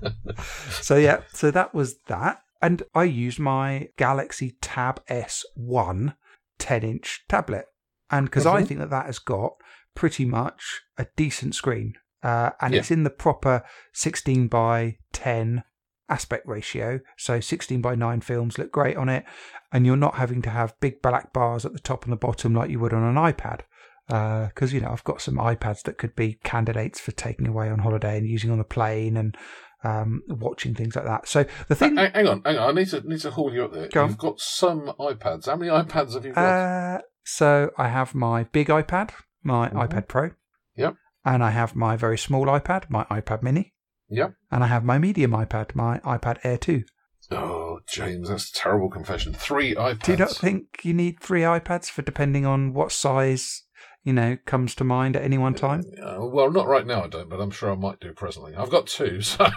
so yeah, so that was that. And I used my Galaxy Tab S1 10 inch tablet. And because I Mhm. think that that has got pretty much a decent screen. Uh, and Yeah. it's in the proper 16 by 10 aspect ratio. So 16 by 9 films look great on it. And you're not having to have big black bars at the top and the bottom like you would on an iPad. Because, you know, I've got some iPads that could be candidates for taking away on holiday and using on the plane and um, watching things like that. So the thing. Hang hang on, hang on. I need to need to haul you up there. Go You've got some iPads. How many iPads have you got? Uh, so I have my big iPad, my Mhm. iPad Pro. Yep. And I have my very small iPad, my iPad Mini. Yep. And I have my medium iPad, my iPad Air 2. Oh, James, that's a terrible confession. Three iPads. Do you not think you need three iPads for depending on what size, you know, comes to mind at any one time? Uh, well, not right now, I don't, but I'm sure I might do presently. I've got two, <laughs> so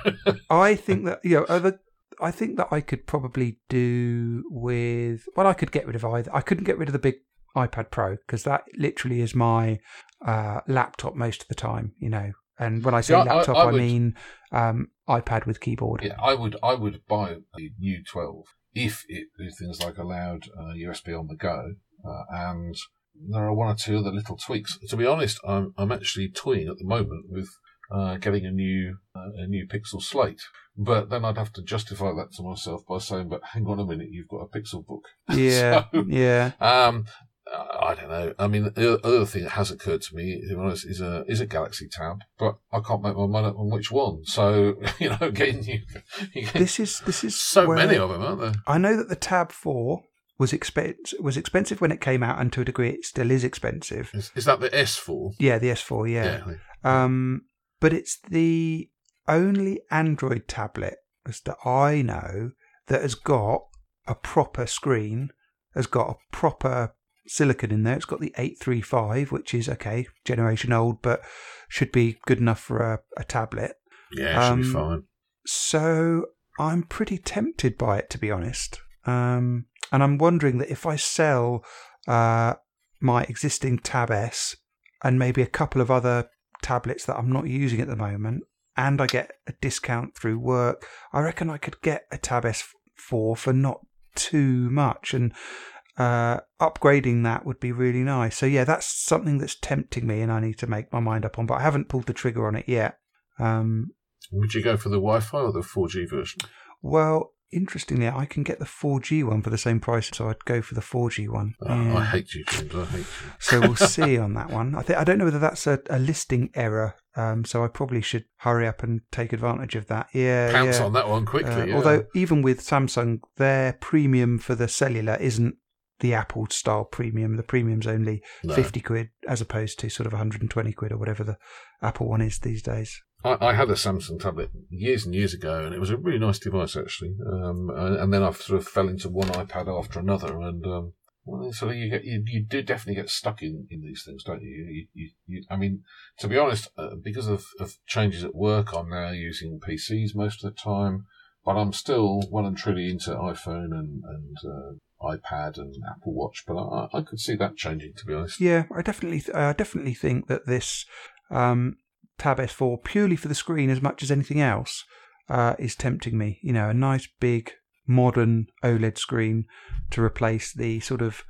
I think that you know other. I think that I could probably do with. Well, I could get rid of either. I couldn't get rid of the big iPad Pro because that literally is my uh, laptop most of the time. You know, and when I say Yeah, I- laptop, I I, would- mean um, iPad with keyboard. yeah, I would I would buy the new 12 if it did things like allowed uh, USB on the go, uh, and there are one or two other little tweaks. To be honest, I'm I'm actually toying at the moment with uh, getting a new uh, a new Pixel Slate, but then I'd have to justify that to myself by saying, "But hang on a minute, you've got a Pixel book." <laughs> Yeah, So, yeah. Um, I don't know. I mean, the other thing that has occurred to me, to be honest, is a is a Galaxy Tab, but I can't make my mind up on which one. So <laughs> you know, getting you, you This is this is so many of them, aren't there? I know that the Tab Four was expensive was expensive when it came out, and to a degree, it still is expensive. Is, is that the S4? Yeah, the S4. Yeah. Um, but it's the only Android tablet, that I know, that has got a proper screen, has got a proper silicon in there. It's got the 835, which is okay, generation old, but should be good enough for a, a tablet. Yeah, it should be Um, fine. So I'm pretty tempted by it, to be honest. Um, and I'm wondering that if I sell uh, my existing Tab S and maybe a couple of other tablets that I'm not using at the moment, and I get a discount through work, I reckon I could get a Tab S4 for not too much. And uh, upgrading that would be really nice. So, yeah, that's something that's tempting me and I need to make my mind up on, but I haven't pulled the trigger on it yet. Um, Would you go for the Wi-Fi or the 4G version? Well, interestingly, I can get the 4G one for the same price, so I'd go for the 4G one. Oh, Yeah. I hate you, James. I hate you. so we'll <laughs> see on that one. I think I don't know whether that's a, a listing error, um, so I probably should hurry up and take advantage of that. Yeah, Pounce yeah. on that one quickly. Uh, yeah. Although even with Samsung, their premium for the cellular isn't the Apple style premium. The premium's only No. 50 quid as opposed to sort of 120 quid or whatever the Apple one is these days. I, I had a Samsung tablet years and years ago, and it was a really nice device actually. Um, and, and then I sort of fell into one iPad after another, and um, well, so you get you, you do definitely get stuck in, in these things, don't you? You, you, I mean, to be honest, uh, because of, of changes at work, I'm now using PCs most of the time, but I'm still well and truly into iPhone and and uh, iPad and Apple Watch. But I, I could see that changing, to be honest. Yeah, I definitely, I definitely think that this um, Tab S4, purely for the screen as much as anything else, uh, is tempting me. You know, a nice big modern OLED screen to replace the sort of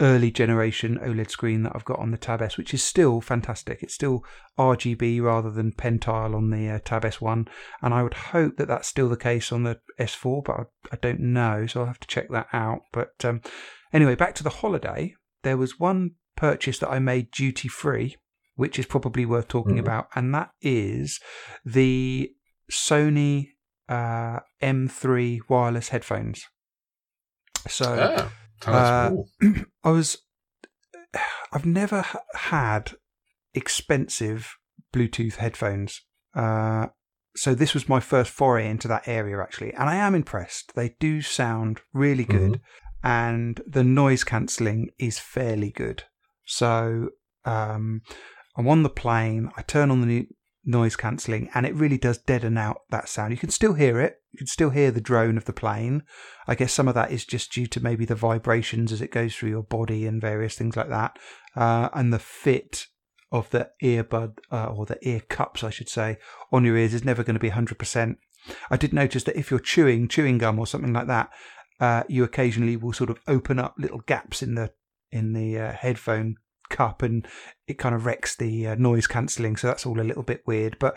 early generation OLED screen that I've got on the Tab S, which is still fantastic. It's still RGB rather than Pentile on the uh, Tab S1, and I would hope that that's still the case on the S4, but I, I don't know, so I'll have to check that out. But um, anyway, back to the holiday. There was one purchase that I made duty free, which is probably worth talking Mhm. about, and that is the Sony uh, M3 wireless headphones. So Ah, tell us Uh, more. <clears throat> I was, <sighs> I've never h- had expensive Bluetooth headphones. Uh, so this was my first foray into that area actually, and I am impressed. They do sound really good, and the noise cancelling is fairly good. So um, I'm on the plane. I turn on the new noise cancelling, and it really does deaden out that sound. You can still hear it. You can still hear the drone of the plane. I guess some of that is just due to maybe the vibrations as it goes through your body and various things like that, uh, and the fit of the earbud uh, or the ear cups, I should say, on your ears is never going to be 100%. I did notice that if you're chewing chewing gum or something like that, uh, you occasionally will sort of open up little gaps in the in the uh, headphone cup, and it kind of wrecks the uh, noise cancelling. So that's all a little bit weird. But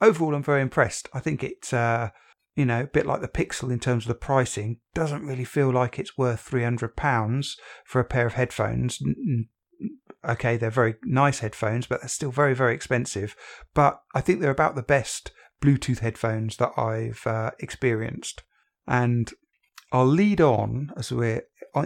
overall, I'm very impressed. I think it's uh, you know a bit like the Pixel in terms of the pricing. Doesn't really feel like it's worth three hundred pounds for a pair of headphones okay, they're very nice headphones, but they're still very, very expensive. But I think they're about the best Bluetooth headphones that I've uh, experienced. And I'll lead on, as we're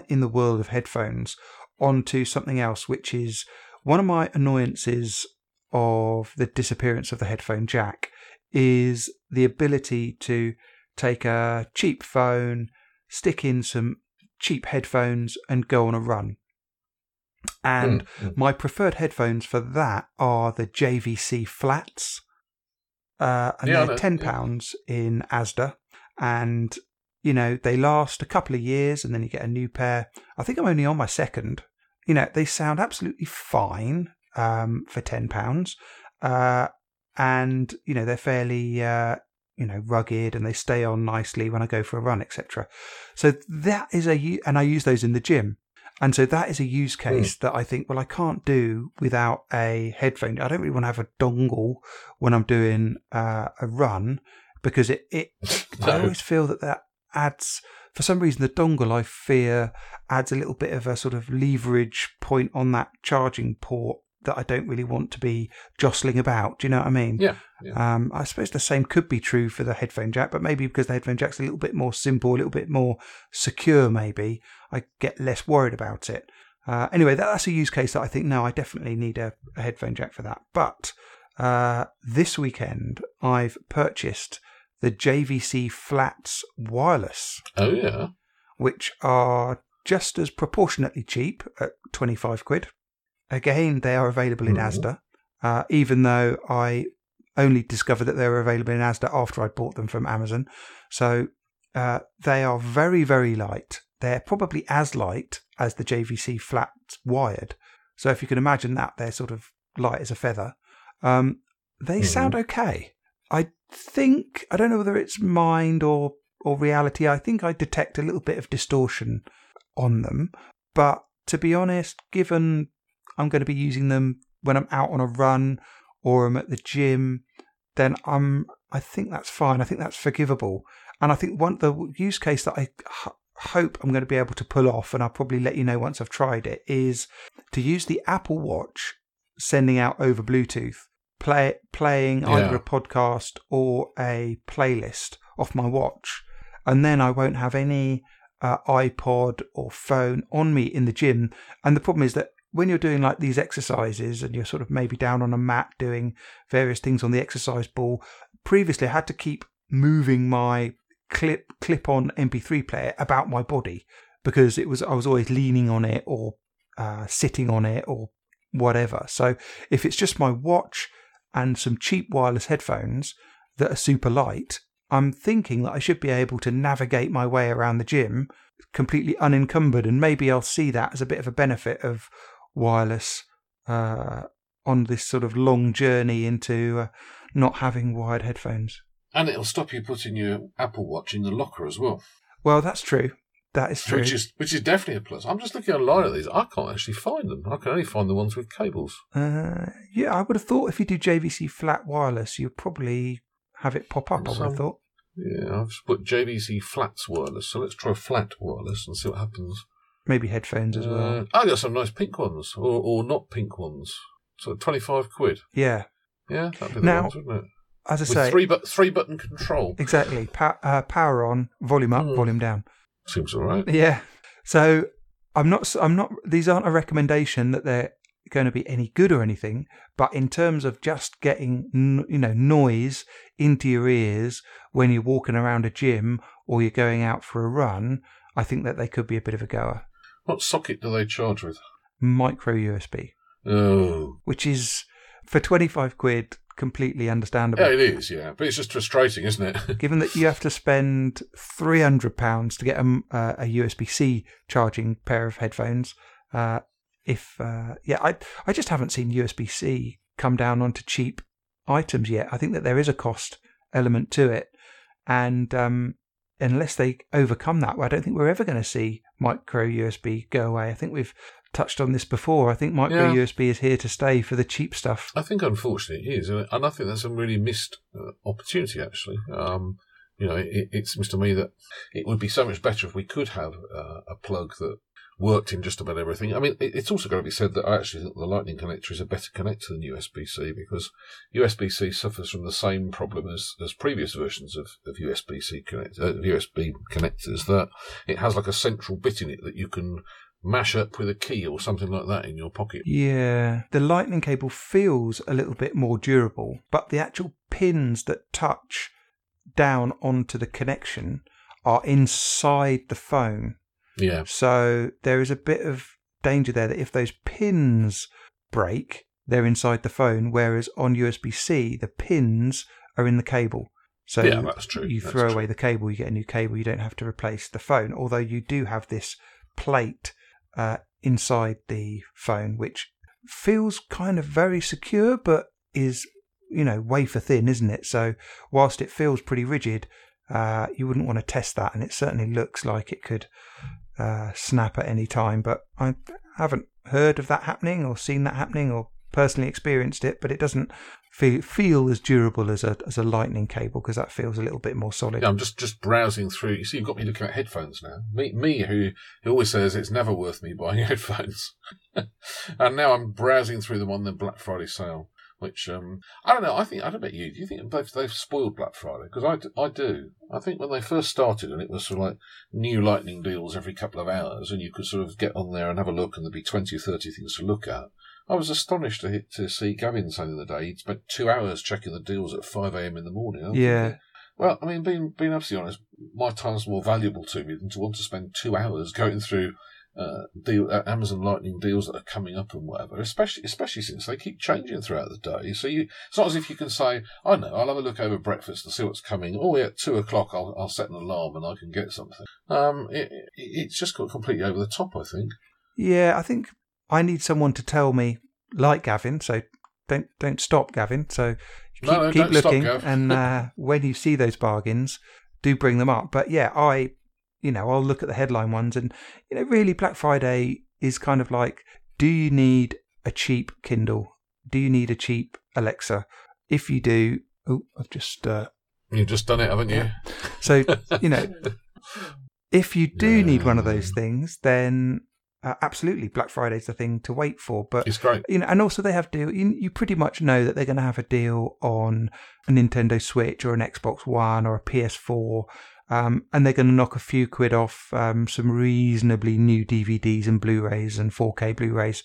in the world of headphones, onto something else, which is one of my annoyances of the disappearance of the headphone jack is the ability to take a cheap phone, stick in some cheap headphones, and go on a run. And mm. my preferred headphones for that are the JVC flats. Uh, and yeah, they're ten pounds yeah. in Asda, and you know they last a couple of years, and then you get a new pair. I think I'm only on my second. You know they sound absolutely fine um, for ten pounds, uh, and you know they're fairly uh, you know rugged, and they stay on nicely when I go for a run, etc. So that is a and I use those in the gym. And so that is a use hmm. case mm. that I think, well, I can't do without a headphone. I don't really want to have a dongle when I'm doing uh, a run because it, it <laughs> no. I always feel that that adds, for some reason, the dongle I fear adds a little bit of a sort of leverage point on that charging port that I don't really want to be jostling about. Do you know what I mean? Yeah. yeah. Um, I suppose the same could be true for the headphone jack, but maybe because the headphone jack's a little bit more simple, a little bit more secure, maybe I get less worried about it. Uh, anyway, that, that's a use case that I think no, I definitely need a, a headphone jack for that. But uh, this weekend, I've purchased the JVC Flats wireless. Oh yeah, which are just as proportionately cheap at twenty five quid. Again, they are available in mm-hmm. Asda, uh, even though I only discovered that they were available in Asda after I'd bought them from Amazon. So uh, they are very, very light. They're probably as light as the JVC flat wired. So if you can imagine that, they're sort of light as a feather. Um, they mm-hmm. sound okay. I think I don't know whether it's mind or or reality. I think I detect a little bit of distortion on them, but to be honest, given I'm going to be using them when I'm out on a run or I'm at the gym, then I'm I think that's fine. I think that's forgivable. And I think one the use case that I hope I'm going to be able to pull off, and I'll probably let you know once I've tried it, is to use the Apple Watch sending out over Bluetooth, play playing yeah. either a podcast or a playlist off my watch, and then I won't have any uh, iPod or phone on me in the gym. And the problem is that when you're doing like these exercises and you're sort of maybe down on a mat doing various things on the exercise ball, previously I had to keep moving my clip clip on MP3 player about my body because it was I was always leaning on it or uh, sitting on it or whatever. So if it's just my watch and some cheap wireless headphones that are super light, I'm thinking that I should be able to navigate my way around the gym completely unencumbered, and maybe I'll see that as a bit of a benefit of wireless uh, on this sort of long journey into uh, not having wired headphones. And it'll stop you putting your Apple Watch in the locker as well. Well, that's true. That is true. Which is which is definitely a plus. I'm just looking online at these. I can't actually find them. I can only find the ones with cables. Uh, yeah, I would have thought if you do JVC flat wireless, you'd probably have it pop up. I would have thought. Yeah, I've just put JVC flats wireless. So let's try flat wireless and see what happens. Maybe headphones as well. Uh, I got some nice pink ones, or or not pink ones. So twenty five quid. Yeah. Yeah, that'd be the now, ones, wouldn't it? As I With say, three, but, three button control. Exactly. Pa- uh, power on, volume up, mm. volume down. Seems all right. Yeah. So I'm not. I'm not. These aren't a recommendation that they're going to be any good or anything, but in terms of just getting you know noise into your ears when you're walking around a gym or you're going out for a run, I think that they could be a bit of a goer. What socket do they charge with? Micro USB. Oh, which is for 25 quid completely understandable. Yeah, it is, yeah. But it's just frustrating, isn't it? <laughs> Given that you have to spend £300 to get a, uh, a USB C charging pair of headphones, uh, if, uh, yeah, I, I just haven't seen USB C come down onto cheap items yet. I think that there is a cost element to it. And um, unless they overcome that, I don't think we're ever going to see micro USB go away. I think we've touched on this before. I think micro yeah. USB is here to stay for the cheap stuff. I think, unfortunately, it is, and I think that's a really missed uh, opportunity. Actually, um, you know, it, it, seems to me that it would be so much better if we could have uh, a plug that worked in just about everything. I mean, it, it's also got to be said that I actually think the Lightning connector is a better connector than USB C because USB C suffers from the same problem as, as previous versions of, of USB C connect, uh, USB connectors that it has like a central bit in it that you can mash up with a key or something like that in your pocket. Yeah, the lightning cable feels a little bit more durable, but the actual pins that touch down onto the connection are inside the phone. Yeah. So there is a bit of danger there that if those pins break, they're inside the phone, whereas on USB C, the pins are in the cable. So yeah, that's true. you that's throw true. away the cable, you get a new cable, you don't have to replace the phone. Although you do have this plate uh, inside the phone, which feels kind of very secure, but is you know wafer thin, isn't it? So whilst it feels pretty rigid, uh, you wouldn't want to test that, and it certainly looks like it could uh, snap at any time. But I haven't heard of that happening or seen that happening or personally experienced it, but it doesn't feel, feel as durable as a as a lightning cable because that feels a little bit more solid. Yeah, I'm just just browsing through. You see, you've got me looking at headphones now. Me, me who, who always says it's never worth me buying <laughs> headphones, and now I'm browsing through them on the Black Friday sale. Which um, I don't know. I think I don't about you. Do you think they've they've spoiled Black Friday? Because I, I do. I think when they first started and it was sort of like new lightning deals every couple of hours, and you could sort of get on there and have a look, and there'd be 20 or 30 things to look at. I was astonished to, to see Gavin saying the other day he'd spent two hours checking the deals at 5 a.m. in the morning. Yeah. Thinking, well, I mean, being being absolutely honest, my time's more valuable to me than to want to spend two hours going through uh, deal, uh, Amazon Lightning deals that are coming up and whatever. Especially especially since they keep changing throughout the day. So you, it's not as if you can say, "I know, I'll have a look over breakfast and see what's coming." Oh, yeah, at two o'clock, I'll I'll set an alarm and I can get something. Um, it, it, it's just got completely over the top. I think. Yeah, I think I need someone to tell me like Gavin. So don't don't stop, Gavin. So keep, no, keep looking, stop, and uh, <laughs> when you see those bargains, do bring them up. But yeah, I you know I'll look at the headline ones, and you know really Black Friday is kind of like, do you need a cheap Kindle? Do you need a cheap Alexa? If you do, oh, I've just uh, you've just done it, haven't you? So you know. <laughs> If you do need one of those things, then uh, absolutely, Black Friday is the thing to wait for. But it's great, you know, and also they have deal. You, you pretty much know that they're going to have a deal on a Nintendo Switch or an Xbox One or a PS4, um, and they're going to knock a few quid off um, some reasonably new DVDs and Blu-rays and 4K Blu-rays.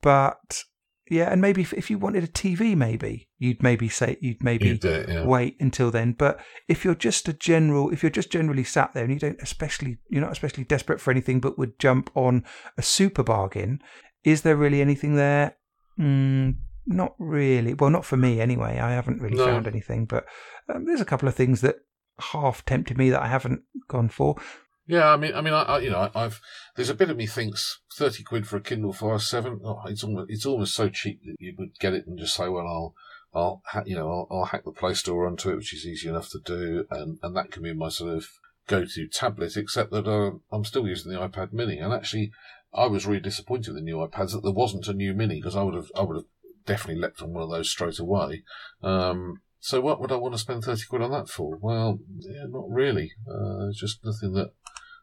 But yeah, and maybe if, if you wanted a TV, maybe you'd maybe say you'd maybe you'd it, yeah. wait until then. But if you're just a general, if you're just generally sat there and you don't especially, you're not especially desperate for anything, but would jump on a super bargain, is there really anything there? Mm, not really. Well, not for me anyway. I haven't really no. found anything, but um, there's a couple of things that half tempted me that I haven't gone for. Yeah, I mean, I mean, I, I you know, I, have there's a bit of me thinks thirty quid for a Kindle Fire Seven. Oh, it's almost it's almost so cheap that you would get it and just say, well, I'll I'll ha- you know I'll, I'll, hack the Play Store onto it, which is easy enough to do, and and that can be my sort of go-to tablet. Except that uh, I'm still using the iPad Mini, and actually, I was really disappointed with the new iPads that there wasn't a new Mini because I would have I would have definitely leapt on one of those straight away. Um, so what would I want to spend thirty quid on that for? Well, yeah, not really. Uh, just nothing that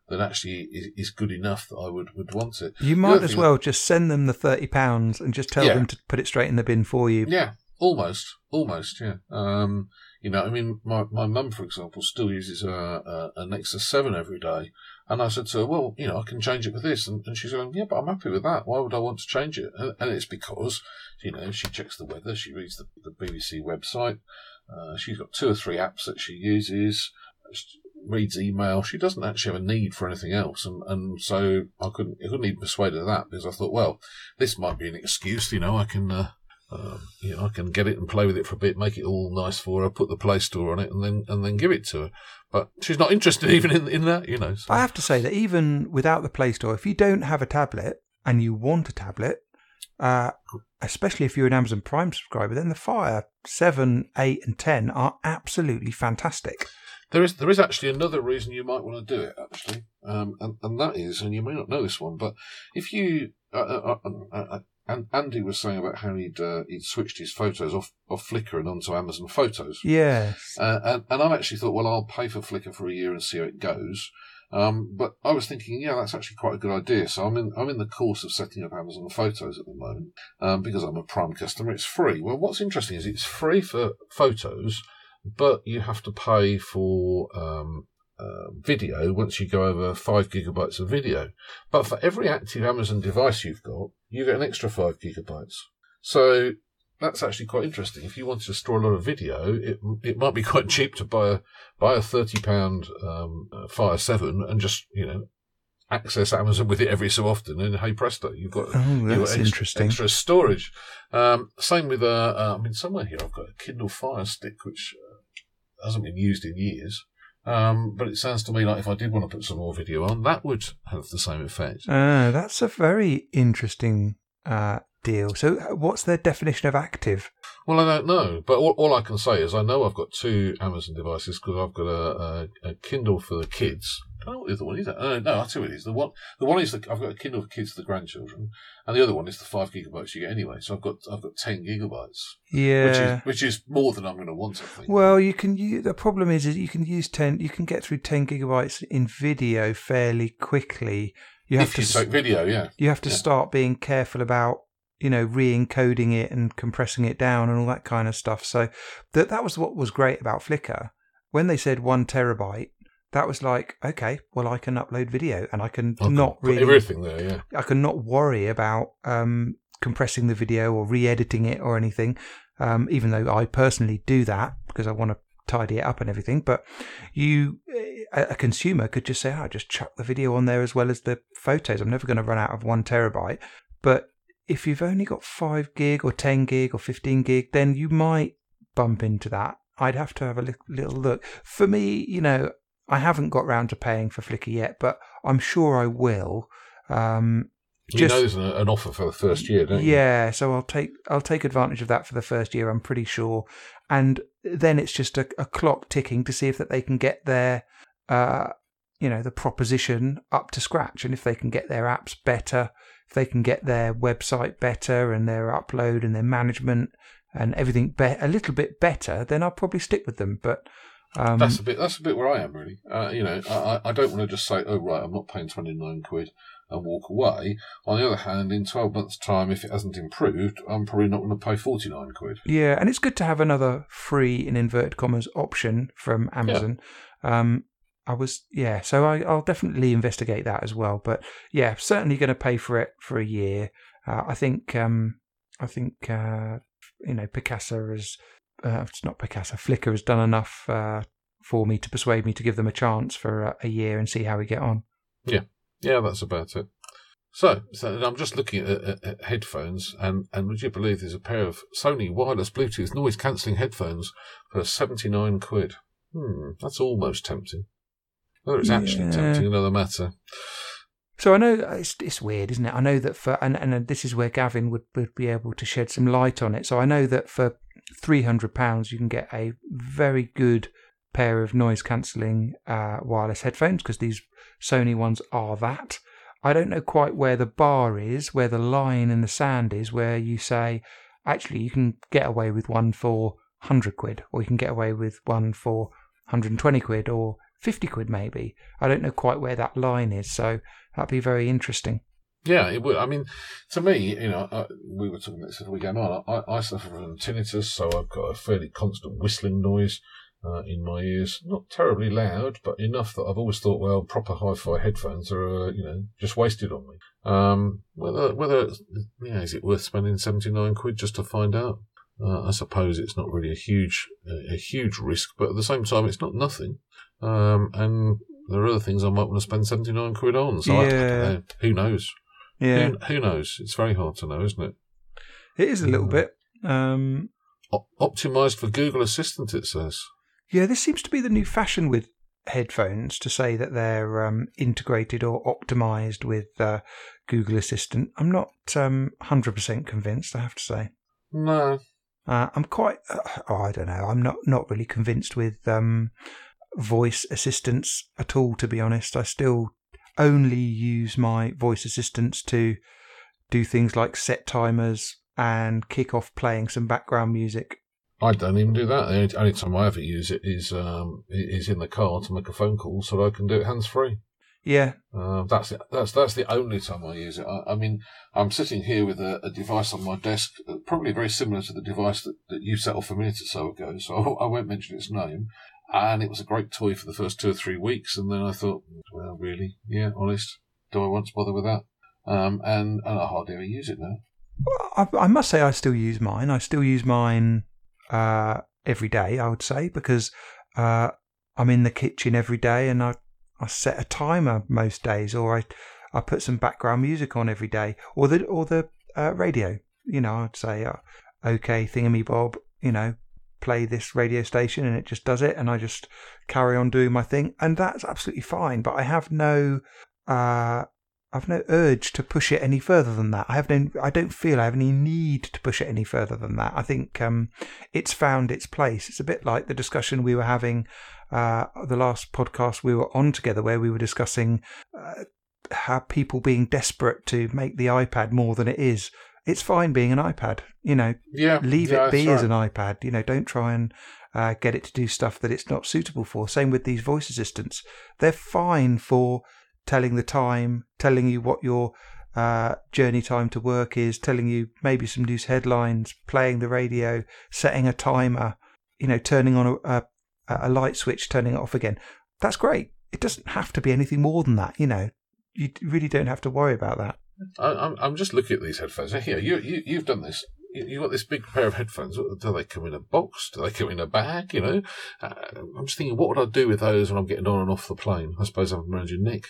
that actually is, is, good enough that I would, would want it. You might as well that, just send them the thirty pounds and just tell yeah. them to put it straight in the bin for you. Yeah, almost, almost. Yeah. Um, You know, I mean, my, my mum, for example, still uses a, a, a Nexus 7 every day. And I said to her, well, you know, I can change it with this. And, and she's going, yeah, but I'm happy with that. Why would I want to change it? And, and it's because, you know, she checks the weather, she reads the, the BBC website, uh, she's got two or three apps that she uses, reads email. She doesn't actually have a need for anything else. And, and so I couldn't, I couldn't even persuade her of that because I thought, well, this might be an excuse, you know, I can, uh, um, you know, I can get it and play with it for a bit, make it all nice for her, put the Play Store on it, and then and then give it to her. But she's not interested <laughs> even in, in that, you know. So. I have to say that even without the Play Store, if you don't have a tablet and you want a tablet, uh, especially if you're an Amazon Prime subscriber, then the Fire Seven, Eight, and Ten are absolutely fantastic. There is there is actually another reason you might want to do it actually, um, and and that is, and you may not know this one, but if you uh, uh, uh, uh and Andy was saying about how he'd uh, he'd switched his photos off, off Flickr and onto Amazon Photos. Yes. Uh, and and I've actually thought, well, I'll pay for Flickr for a year and see how it goes. Um, but I was thinking, yeah, that's actually quite a good idea. So I'm in I'm in the course of setting up Amazon Photos at the moment um, because I'm a Prime customer. It's free. Well, what's interesting is it's free for photos, but you have to pay for um, uh, video once you go over five gigabytes of video. But for every active Amazon device you've got, you get an extra five gigabytes. So that's actually quite interesting. If you wanted to store a lot of video, it it might be <laughs> quite cheap to buy a buy a thirty pound um, uh, Fire Seven and just you know access Amazon with it every so often, and hey presto, you've got, oh, got extra, interesting. extra storage. Um, same with uh, uh, I mean somewhere here I've got a Kindle Fire Stick which hasn't been used in years. Um, but it sounds to me like if I did want to put some more video on, that would have the same effect. Uh, that's a very interesting uh, deal. So, uh, what's their definition of active? Well, I don't know, but all, all I can say is I know I've got two Amazon devices because I've got a, a, a Kindle for the kids, I don't know what the other one is. Uh, no, I'll tell you what it is. The one, the one is the, I've got a Kindle for kids for the grandchildren, and the other one is the five gigabytes you get anyway. So I've got I've got ten gigabytes. Yeah, which is which is more than I'm going to want. I think. Well, you can. Use, the problem is, is you can use ten. You can get through ten gigabytes in video fairly quickly. You have if to you take video, yeah. You have to yeah. start being careful about you know re-encoding it and compressing it down and all that kind of stuff. So that that was what was great about Flickr when they said one terabyte that was like, okay, well, I can upload video and I can okay. not really everything there. Yeah, I can not worry about um, compressing the video or re-editing it or anything. Um, even though I personally do that because I want to tidy it up and everything. But you, a consumer, could just say, "I oh, just chuck the video on there as well as the photos. I'm never going to run out of one terabyte." But if you've only got five gig or ten gig or fifteen gig, then you might bump into that. I'd have to have a little look. For me, you know, I haven't got round to paying for Flickr yet, but I'm sure I will. Um, you just, know there's an, offer for the first year, don't you? Yeah, so I'll take I'll take advantage of that for the first year. I'm pretty sure, and then it's just a, a clock ticking to see if that they can get their, uh, you know, the proposition up to scratch, and if they can get their apps better, they can get their website better and their upload and their management and everything be- a little bit better, then I'll probably stick with them. But um, that's a bit. That's a bit where I am really. Uh, you know, I, I don't want to just say, "Oh right, I'm not paying twenty nine quid," and walk away. On the other hand, in twelve months' time, if it hasn't improved, I'm probably not going to pay forty nine quid. Yeah, and it's good to have another free in inverted commas option from Amazon. Yeah. Um, I was yeah, so I, will definitely investigate that as well. But yeah, certainly going to pay for it for a year. Uh, I think um, I think uh, you know Picasso has uh, it's not Picasso Flickr has done enough uh, for me to persuade me to give them a chance for a year and see how we get on. Yeah, yeah, that's about it. So, so I'm just looking at, at, at, headphones, and, and would you believe there's a pair of Sony wireless Bluetooth noise cancelling headphones for 79 quid? Hmm, that's almost tempting. Whether it's actually yeah. tempting, another matter. So I know it's it's weird, isn't it? I know that for and and this is where Gavin would, would be able to shed some light on it. So I know that for three hundred pounds you can get a very good pair of noise cancelling uh, wireless headphones because these Sony ones are that. I don't know quite where the bar is, where the line in the sand is, where you say actually you can get away with one for hundred quid, or you can get away with one for 120 quid, or 50 quid maybe. I don't know quite where that line is, so that'd be very interesting. Yeah, it would. I mean, to me, you know, I, we were talking this we going on. I, I suffer from tinnitus, so I've got a fairly constant whistling noise uh, in my ears. Not terribly loud, but enough that I've always thought, well, proper hi-fi headphones are, uh, you know, just wasted on me. Um, whether, whether, yeah, is it worth spending seventy nine quid just to find out? Uh, I suppose it's not really a huge, a huge risk, but at the same time, it's not nothing. Um, and there are other things I might want to spend seventy nine quid on. So Yeah. I, who knows? Yeah, Who, who knows? It's very hard to know, isn't it? it is a little Mm. bit. Um, O- optimized for Google Assistant, it says. yeah, this seems to be the new fashion with headphones to say that they're um, integrated or optimized with uh, Google Assistant. I'm not um, 100% convinced, I have to say. No, Uh, I'm quite, uh, oh, I don't know, I'm not, not really convinced with um, voice assistants at all, to be honest. I still only use my voice assistants to do things like set timers and kick off playing some background music. I don't even do that. The only, time I ever use it is um, is in the car to make a phone call, so I can do it hands free. Yeah, Uh, that's the, that's that's the only time I use it. I, I mean, I'm sitting here with a, a device on my desk, uh, probably very similar to the device that, that you set off a minute or so ago. So I, <laughs> I won't mention its name. And it was a great toy for the first two or three weeks, and then I thought, well, really, yeah, honest, do I want to bother with that? Um, and, and I hardly ever use it now. I, I must say I still use mine. I still use mine uh, every day. I would say because uh, I'm in the kitchen every day, and I I set a timer most days, or I I put some background music on every day, or the or the uh, radio. You know, I'd say uh, okay, thingamy bob. You know, play this radio station, and it just does it, and I just carry on doing my thing, and that's absolutely fine. But I have no. Uh, I've no urge to push it any further than that. I have no. I don't feel I have any need to push it any further than that. I think um, it's found its place. It's a bit like the discussion we were having uh, the last podcast we were on together, where we were discussing uh, how people being desperate to make the iPad more than it is. It's fine being an iPad. You know, Yeah, leave yeah, it be as right. an iPad. You know, don't try and uh, get it to do stuff that it's not suitable for. Same with these voice assistants; they're fine for telling the time, telling you what your uh, journey time to work is, telling you maybe some news headlines, playing the radio, setting a timer, you know, turning on a, a, a light switch, turning it off again. That's great. It doesn't have to be anything more than that. You know, you really don't have to worry about that. I, I'm I'm just looking at these headphones. Here, you you you've done this. You- You've got this big pair of headphones. Do they come in a box? Do they come in a bag? You know, uh, I'm just thinking, what would I do with those when I'm getting on and off the plane? I suppose I'm around your neck.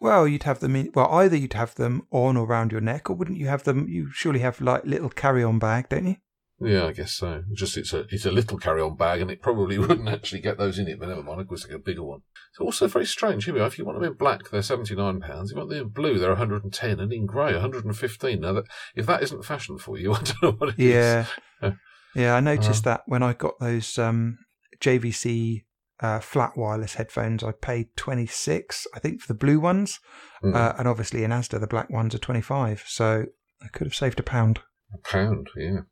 Well, you'd have them in. Well, either you'd have them on or around your neck, or wouldn't you have them? You surely have like little carry-on bag, don't you? Yeah, I guess so. Just it's a it's a little carry-on bag, and it probably <laughs> wouldn't actually get those in it. But never mind, it was like a bigger one. It's also very strange. Here we are. If you want them in black, they're seventy nine pounds. If you want them in blue, they're one hundred and ten, and in grey, one hundred and fifteen. Now, that if that isn't fashion for you, <laughs> I don't know what it is. Yeah, <laughs> Uh, yeah. I noticed that when I got those um, JVC uh, flat wireless headphones, I paid twenty six, I think, for the blue ones, Mm. uh, and obviously in Asda the black ones are twenty five. So I could have saved a pound. A pound, yeah.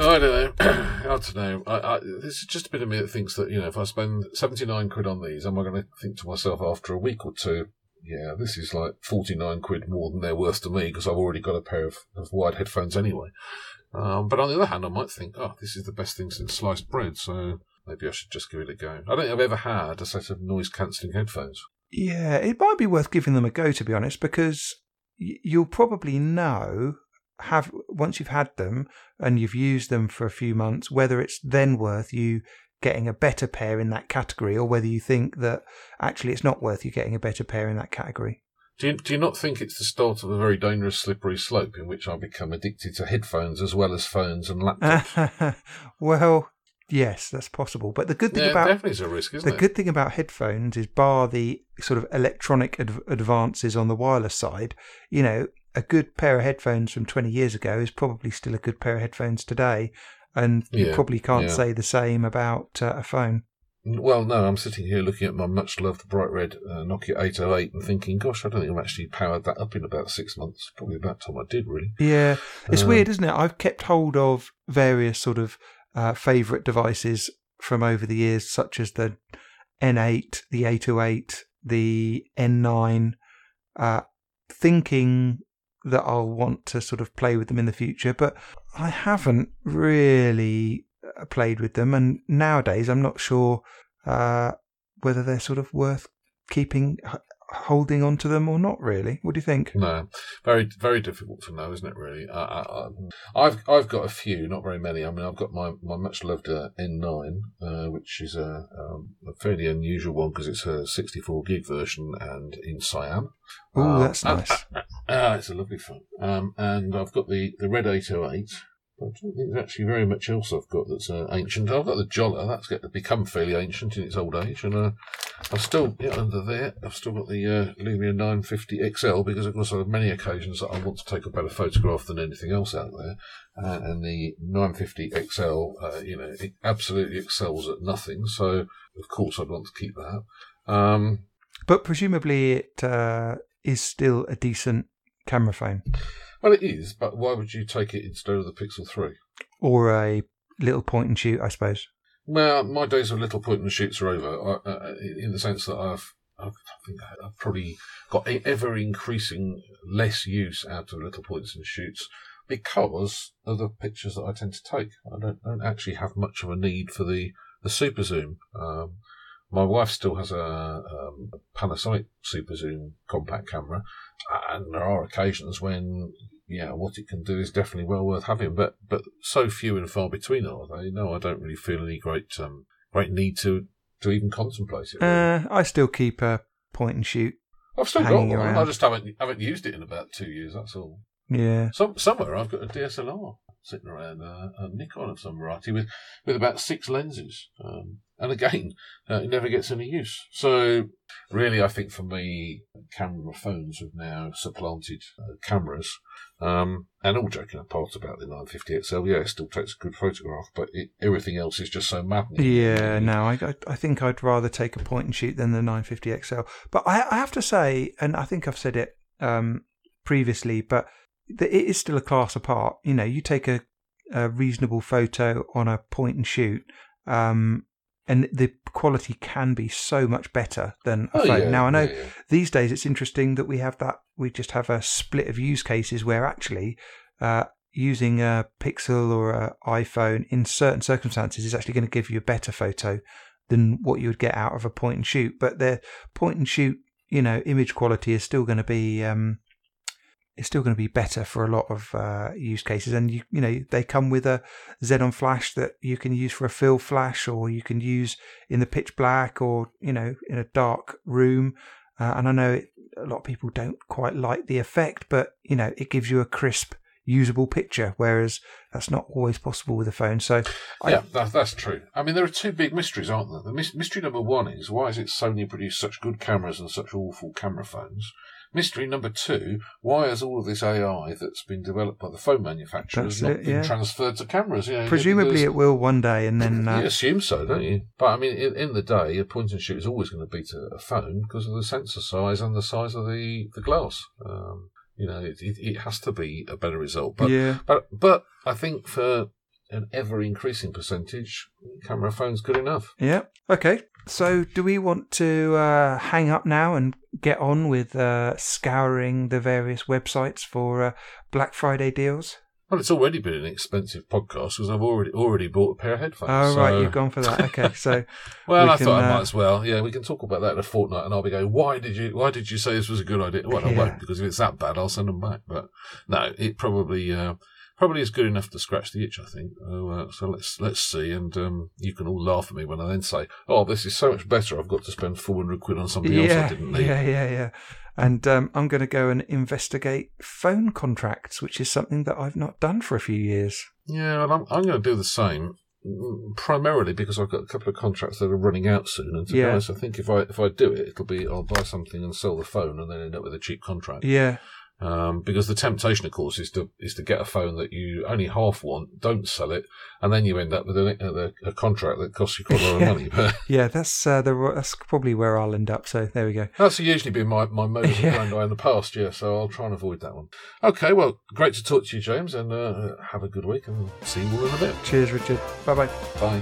I don't know. <clears throat> I don't know. I, I, there's just a bit of me that thinks that, you know, if I spend 79 quid on these, am I going to think to myself after a week or two, yeah, this is like 49 quid more than they're worth to me because I've already got a pair of, of wired headphones anyway. Um, but on the other hand, I might think, oh, this is the best thing since sliced bread, so maybe I should just give it a go. I don't think I've ever had a set of noise cancelling headphones. Yeah, it might be worth giving them a go to be honest, because you'll probably know have once you've had them and you've used them for a few months whether it's then worth you getting a better pair in that category or whether you think that actually it's not worth you getting a better pair in that category. Do you, do you not think it's the start of a very dangerous slippery slope in which I become addicted to headphones as well as phones and laptops? <laughs> well, yes, that's possible. But the good thing yeah, about definitely is a risk, isn't the it? good thing about headphones is, bar the sort of electronic ad- advances on the wireless side, you know, a good pair of headphones from 20 years ago is probably still a good pair of headphones today. And you probably can't yeah. say the same about uh, a phone. Well, no, I'm sitting here looking at my much loved bright red uh, Nokia 808 and thinking, gosh, I don't think I've actually powered that up in about six months. Probably about time I did, really. Yeah, it's Um, weird, isn't it? I've kept hold of various sort of uh, favourite devices from over the years, such as the N8, the 808, the N9, uh, thinking that I'll want to sort of play with them in the future, but I haven't really uh, played with them. And nowadays, I'm not sure uh, whether they're sort of worth keeping holding on to them or not really? What do you think? No. Very very difficult to know isn't it really? I, have I've got a few not very many. I mean I've got my, my much loved uh, N9 uh, which is a, um, a fairly unusual one because it's a 64 gig version and in cyan oh that's nice. uh, uh, it's a lovely phone. Um, and I've got the the red 808 I don't think there's actually very much else I've got that's uh, ancient. I've got the Jolla, that's got to become fairly ancient in its old age, and uh, I've still, yeah, under there, I've still got the uh, Lumia 950 XL because, of course, have many occasions that I want to take a better photograph than anything else out there, uh, and the 950 XL, uh, you know, it absolutely excels at nothing, so of course I'd want to keep that. Um, but presumably it uh, is still a decent camera phone. Well, it is, but why would you take it instead of the Pixel 3? Or a little point and shoot, I suppose. Well, my days of little point and shoots are over, uh, uh, in the sense that I've, I think I've probably got ever increasing less use out of little points and shoots because of the pictures that I tend to take. I don't, don't actually have much of a need for the, the super zoom. Um, my wife still has a, um, a Panasonic super zoom compact camera, and there are occasions when yeah, what it can do is definitely well worth having, but but so few and far between are they? No, I don't really feel any great um, great need to to even contemplate it. Really. Uh, I still keep a point and shoot. I've still got one. Around. I just haven't haven't used it in about two years. That's all. Yeah. Some somewhere I've got a DSLR sitting around, uh, a Nikon of some variety with with about six lenses. Um, and again, uh, it never gets any use. So, really, I think for me, camera phones have now supplanted uh, cameras. Um, and all joking apart about the 950 XL, yeah, it still takes a good photograph, but it, everything else is just so maddening. Yeah, no, I, I think I'd rather take a point and shoot than the 950 XL. But I, I have to say, and I think I've said it um, previously, but it is still a class apart. You know, you take a, a reasonable photo on a point and shoot, um, and the quality can be so much better than a oh, phone. Yeah, now I know yeah, yeah. these days it's interesting that we have that we just have a split of use cases where actually uh, using a Pixel or an iPhone in certain circumstances is actually going to give you a better photo than what you would get out of a point and shoot. But the point and shoot, you know, image quality is still going to be um, it's still going to be better for a lot of uh, use cases. And you, you know, they come with a Xenon flash that you can use for a fill flash, or you can use in the pitch black, or you know, in a dark room. Uh, and I know it, a lot of people don't quite like the effect, but you know, it gives you a crisp, usable picture, whereas that's not always possible with a phone. So, yeah, I, that, that's true. I mean, there are two big mysteries, aren't there? The mystery number one is why is it Sony produced such good cameras and such awful camera phones? Mystery number two: Why has all of this AI that's been developed by the phone manufacturers not been transferred to cameras? You know, Presumably, it will one day, and then uh... you assume so, don't you? But I mean, in, in the day, a point and shoot is always going to beat a, a, phone because of the sensor size and the size of the the glass. Um, you know, it, it, it, has to be a better result. But, yeah. but but I think for an ever increasing percentage, camera phone's good enough. Yeah. Okay. So, do we want to uh, hang up now and get on with uh, scouring the various websites for uh, Black Friday deals? Well, it's already been an expensive podcast because I've already already bought a pair of headphones. Oh, so... right, you've gone for that. Okay, <laughs> so well, we I can, thought I might uh, as well. Yeah, we can talk about that in a fortnight, and I'll be going. Why did you Why did you say this was a good idea? Well, I won't because if it's that bad, I'll send them back. But no, it probably uh, probably is good enough to scratch the itch, I think. Oh, uh, so let's let's see, and um, you can all laugh at me when I then say, "Oh, this is so much better. I've got to spend four hundred quid on something yeah, else I didn't need." Yeah, yeah, yeah. And um, I'm going to go and investigate phone contracts, which is something that I've not done for a few years. Yeah, and I'm I'm going to do the same. Primarily because I've got a couple of contracts that are running out soon, and to yeah. be honest, I think if I if I do it, it'll be I'll buy something and sell the phone, and then end up with a cheap contract. Yeah, um, because the temptation, of course, is to is to get a phone that you only half want, don't sell it, and then you end up with a, a, a contract that costs you quite a lot of <laughs> money. <laughs> yeah, that's uh, the, that's probably where I'll end up. So there we go. That's usually been my my modus <laughs> yeah. in the past, yeah. So I'll try and avoid that one. Okay, well, great to talk to you, James, and uh, have a good week, and see you all in a bit. Cheers, Richard. Bye-bye. Bye.